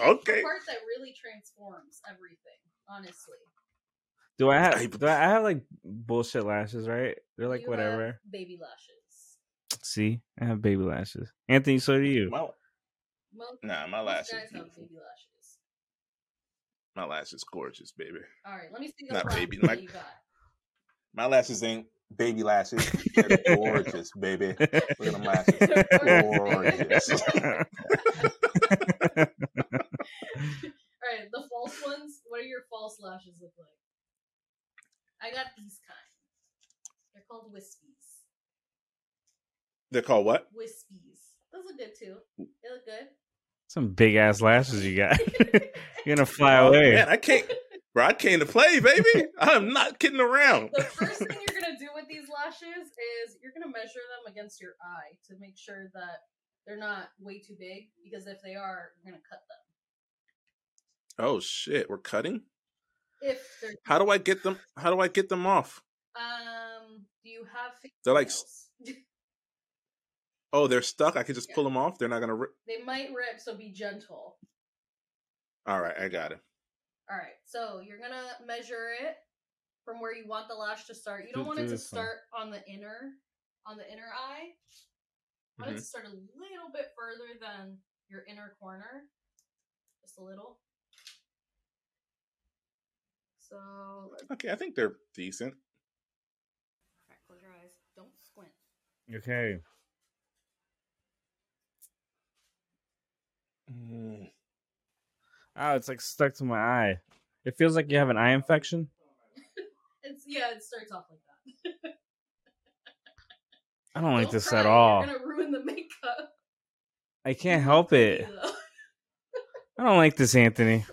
um, Okay. the part that really transforms everything. Honestly, Do I have? Do I, I have like bullshit lashes? Right? They're like You whatever. have baby lashes. See, I have baby lashes. Anthony, so do you. my, nah, my most lash guys have baby lashes. My lash is gorgeous, baby. All right, let me see the Not baby, my- you got. My lashes ain't baby lashes. They're gorgeous, baby. Look at them lashes. Gorgeous. All right, the false ones. What do your false lashes look like? I got these kind. They're called wispies. They're called what? Wispies. Those look good too. They look good. Some big ass lashes you got. You're gonna fly Oh, away. Man, I can't. Bro, I came to play, baby. I'm not kidding around. The first thing you're gonna do with these lashes is you're gonna measure them against your eye to make sure that they're not way too big. Because if they are, you're gonna cut them. Oh shit, we're cutting. If How do I get them? How do I get them off? um, do you have? They're like, oh, they're stuck. I can just pull them off. They're not gonna. Rip. they might rip, so be gentle. All right, I got it. All right, so you're gonna measure it from where you want the lash to start. You don't Do- want do it to this one. start on the inner, on the inner eye. You want it Mhm. to start a little bit further than your inner corner, just a little. So Okay, I think they're decent. Alright, close your eyes. Don't squint. Okay. Mm. Oh, it's like stuck to my eye. It feels like you have an eye infection. It's yeah, it starts off like that. I don't like Don't this cry, at all. You're gonna ruin the makeup. I can't help it. I don't like this, Anthony.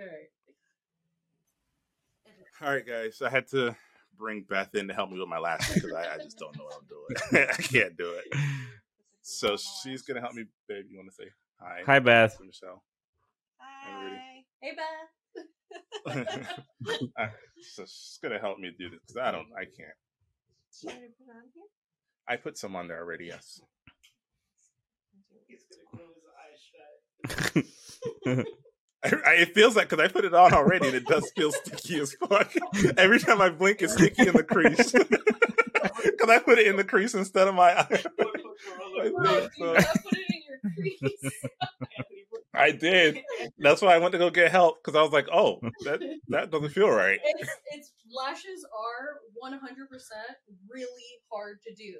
Alright. All right, guys. I had to bring Beth in to help me with my lashes because I, I just don't know what I'm doing. I can't do it. So she's gonna help me, babe. You want to say hi? Hi, Beth. to Michelle. Hi. Hey Beth. So she's gonna help me do this because I don't. I can't. I put some on there already. Yes. I, I, it feels like because I put it on already, and it does feel sticky as fuck. Every time I blink, it's sticky in the crease. Because I put it in the crease instead of my eye. Bro, do not put it in your crease. I did. That's why I went to go get help because I was like, "Oh, that that doesn't feel right." it's, it's lashes are 100% really hard to do.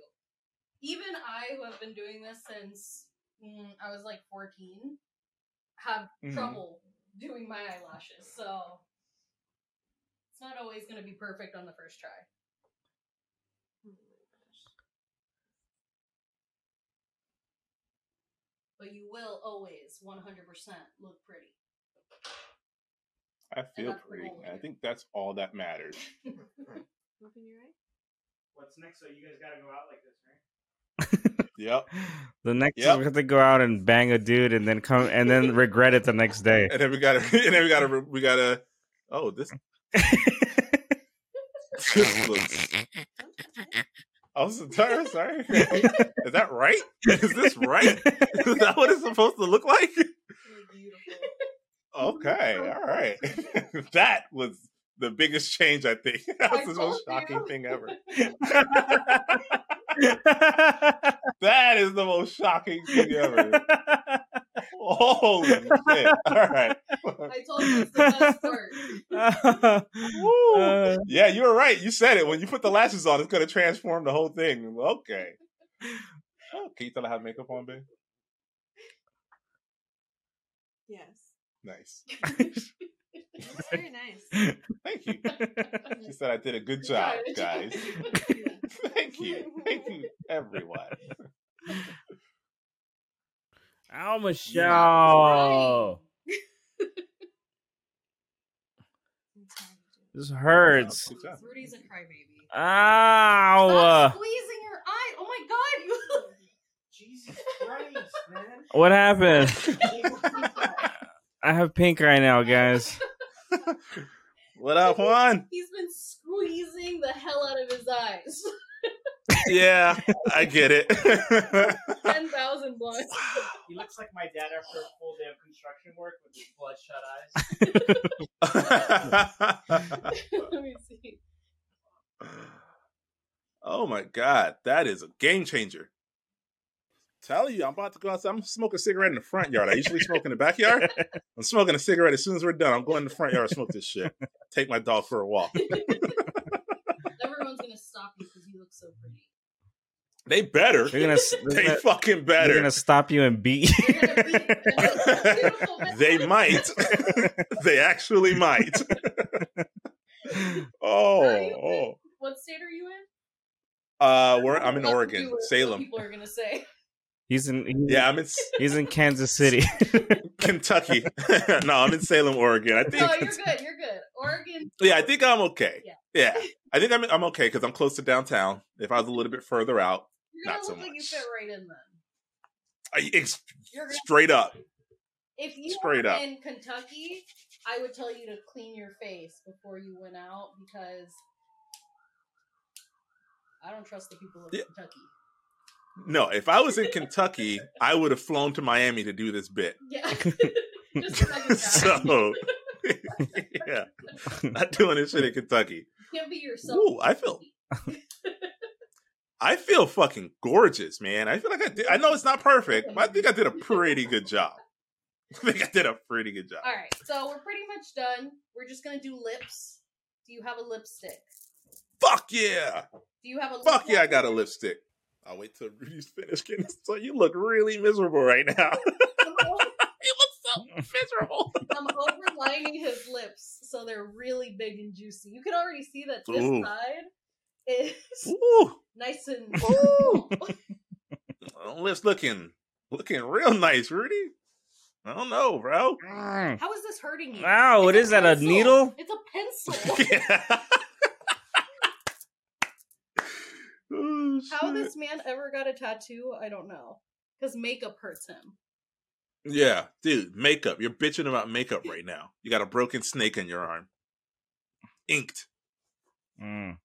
Even I, who have been doing this since mm, I was like 14, have Mhm. trouble doing my eyelashes. So it's not always going to be perfect on the first try. But you will always 100% look pretty. I feel pretty. I think that's all that matters. Open your eye. What's next? So you guys gotta go out like this, right? Yep. The next Yep. we have to go out and bang a dude and then come and then regret it the next day. And then we gotta, and then we gotta, we gotta. Oh, this. this looks. Oh, I was sorry. Sorry. Is that right? Is this right? Is that what it's supposed to look like? Okay. All right. that was the biggest change. I think that was I the most shocking you. thing ever. that is the most shocking thing ever. Holy shit! All right. I told you it's the best part. Woo. Uh, yeah, you were right. You said it. When you put the lashes on, it's going to transform the whole thing. Okay. Oh, can you tell I have makeup on, babe? Yes. Nice. It's very nice. Thank you. She said I did a good job, guys. Thank you. Thank you, everyone. Ow, Michelle. This hurts. Good. Rudy's a crybaby. Ow. Stop squeezing your eye. Oh my god, you. Jesus Christ, man. What happened? I have pink right now, guys. What up, Juan? He's been squeezing the hell out of his eyes. Yeah, I get it. Ten thousand blocks. He looks like my dad after a full day of construction work with his bloodshot eyes. Let me see. oh my god, that is a game changer. Tell you, I'm about to go outside. I'm smoking a cigarette in the front yard. I usually smoke in the backyard. I'm smoking a cigarette as soon as we're done. I'm going in the front yard to smoke this shit. Take my dog for a walk. Everyone's gonna stop you you look so pretty. They better. They're gonna, they're gonna- fucking They're better. gonna stop you and beat you. they might. they actually might. oh, oh. What state are you in? Uh, we're, I'm in Nothing to Oregon, do with Salem. People are gonna say. He's in. He's, Yeah, I'm in He's in Kansas City. Kentucky. no, I'm in Salem, Oregon. I think. No, you're good. You're good. Oregon. Yeah, I think I'm okay. Yeah. Yeah, I think I'm I'm okay because I'm close to downtown. If I was a little bit further out, You're not so look like you fit right in then. I, ex- straight up. If you straight were up. in Kentucky, I would tell you to clean your face before you went out because I don't trust the people of Yeah. Kentucky. No, if I was in Kentucky, I would have flown to Miami to do this bit. Yeah. Just like that. so, yeah, not doing this shit in Kentucky. Can't be yourself. Ooh, I feel, I feel fucking gorgeous, man. I feel like I did. I know it's not perfect, but I think I did a pretty good job. I think I did a pretty good job. All right, so we're pretty much done. We're just gonna do lips. Do you have a lipstick? Fuck yeah! Do you have a Fuck yeah! I got a lipstick. I'll wait till Rudy's finished getting. So you look really miserable right now. You look so miserable. I'm overlining his lips so they're really big and juicy. You can already see that this Ooh. side is Ooh, nice and lips looking looking real nice, Rudy. I don't know, bro. Mm. How is this hurting you? Wow, what It's is that, a needle? It's a pencil. yeah. Oh, How this man ever got a tattoo, I don't know. Because makeup hurts him. Yeah, dude, makeup. You're bitching about makeup right now. You got a broken snake in your arm. Inked. Mm.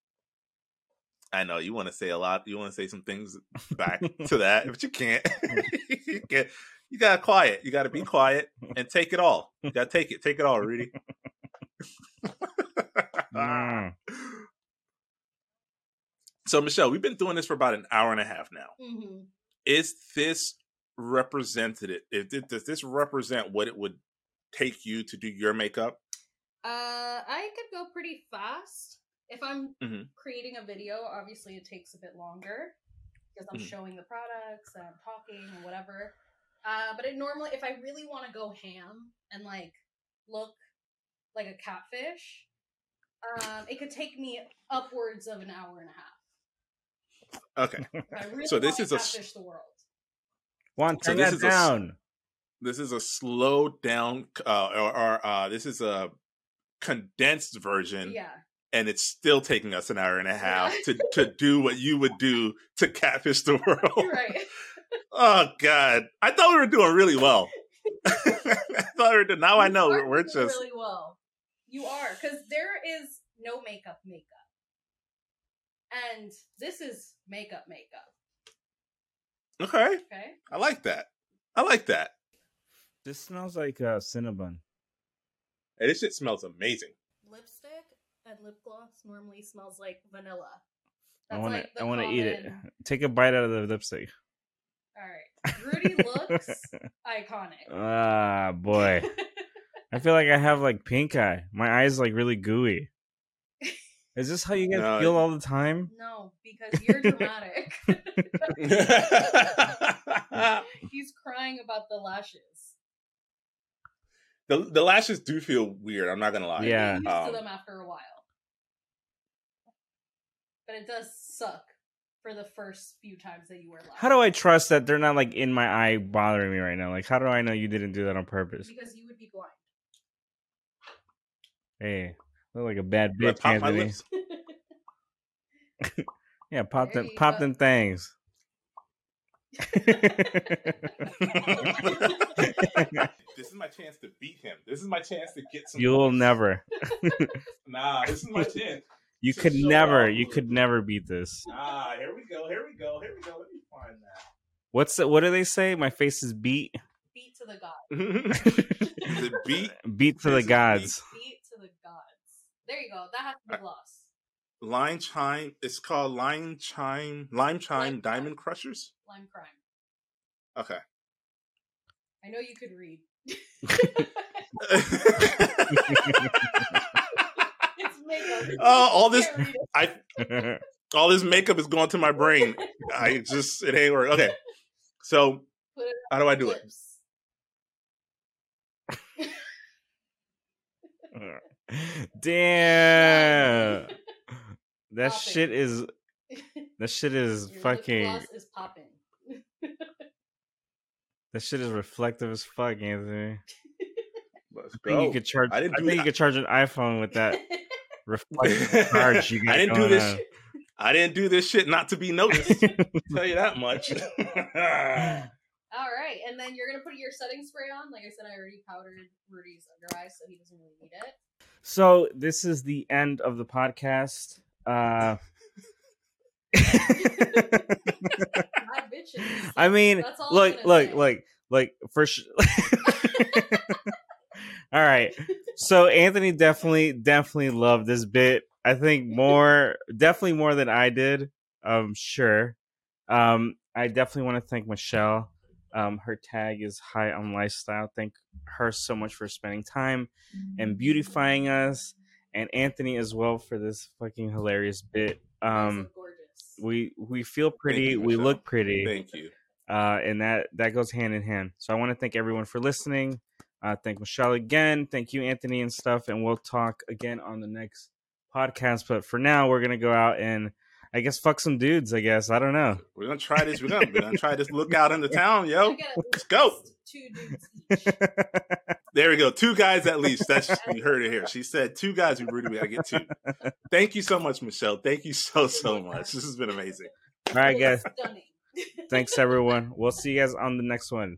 I know you want to say a lot. You want to say some things back to that, but you can't. you can't. you gotta quiet. You gotta be quiet and take it all. You gotta take it. Take it all, Rudy. Mm. So Michelle, we've been doing this for about an hour and a half now. hmm Is this representative? If it, does this represent what it would take you to do your makeup? Uh, I could go pretty fast. If I'm Mhm. creating a video, obviously it takes a bit longer because I'm Mhm. showing the products and I'm talking and whatever. Uh, but it normally, if I really want to go ham and like look like a catfish, um, it could take me upwards of an hour and a half. Okay. I really So this is a catfish the world. Juan, So this is a down. This is a slow down, uh, or, or uh, this is a condensed version. Yeah. And it's still taking us an hour and a half to, to do what you would do to catfish the world. right. Oh God! I thought we were doing really well. I thought we were doing. Now I know we're, are we're doing just. really well. You are because there is no makeup makeup, and this is makeup makeup. Okay, Okay. I like that. I like that. This smells like uh, Cinnabon. Hey, this shit smells amazing. Lipstick and lip gloss normally smells like vanilla. I That's want to. the I want to eat it. Take a bite out of the lipstick. All right, Rudy looks iconic. Ah, boy. I feel like I have like pink eye. My eyes like really gooey. Is this how you guys No. feel all the time? No, because you're dramatic. He's crying about the lashes. The the lashes do feel weird. I'm not gonna lie. Yeah. Get used Um, to them after a while. But it does suck for the first few times that you wear lashes. How do I trust that they're not like in my eye bothering me right now? Like, how do I know you didn't do that on purpose? Because you would be blind. Hey, look like a bad do bitch, pop my Anthony. lips? Yeah, pop There them, you pop go. them things. This is my chance to beat him. This is my chance to get some. You'll points. never. Nah, this is my chance. You to could show never. off. You could never beat this. Ah, here we go. Here we go. Here we go. Let me find that. What's the, what do they say? My face is beat. Beat to the gods. Is it beat? Beat to the Face is gods. Beat to the gods. There you go. That has to be uh, gloss. Lime chime. It's called lime chime. Lime chime Lime diamond crushers. Lime crime. Okay. I know you could read. It's makeup. Oh, all this can't read it. I all this makeup is going to my brain. I just it ain't work. Okay. So how do I do it? lips. Damn. That Popping. shit is. That shit is Your lip fucking. gloss is popping. That shit is reflective as fuck, Anthony. Let's I think go. you could charge. I I, didn't do think you could charge an iPhone with that reflective charge you got I didn't do this. on. I didn't do this shit not to be noticed. tell you that much. All right, and then you're gonna put your setting spray on. Like I said, I already powdered Rudy's under eye, so he doesn't really need it. So this is the end of the podcast. Uh, I mean, look, look, say. look, like for sure. all right. So Anthony definitely, definitely loved this bit. I think more, definitely more than I did. Um, sure. Um, I definitely want to thank Michelle. Um, her tag is high on lifestyle. Thank her so much for spending time and beautifying us, and Anthony as well for this fucking hilarious bit. Um, we we feel pretty, you, we look pretty Thank you. uh, and that that goes hand in hand. So I want to thank everyone for listening. Uh, thank Michelle again. Thank you, Anthony, and stuff. And we'll talk again on the next podcast. But for now, we're gonna go out and I guess fuck some dudes. I guess I don't know. We're gonna try this. We're gonna, we're gonna try this lookout in the town, yo. You get at Let's go. Two dudes each. There we go. Two guys at least. That's you heard it here. She said two guys. We really gotta get two. Thank you so much, Michelle. Thank you so so much. This has been amazing. All right, guys. Thanks everyone. We'll see you guys on the next one.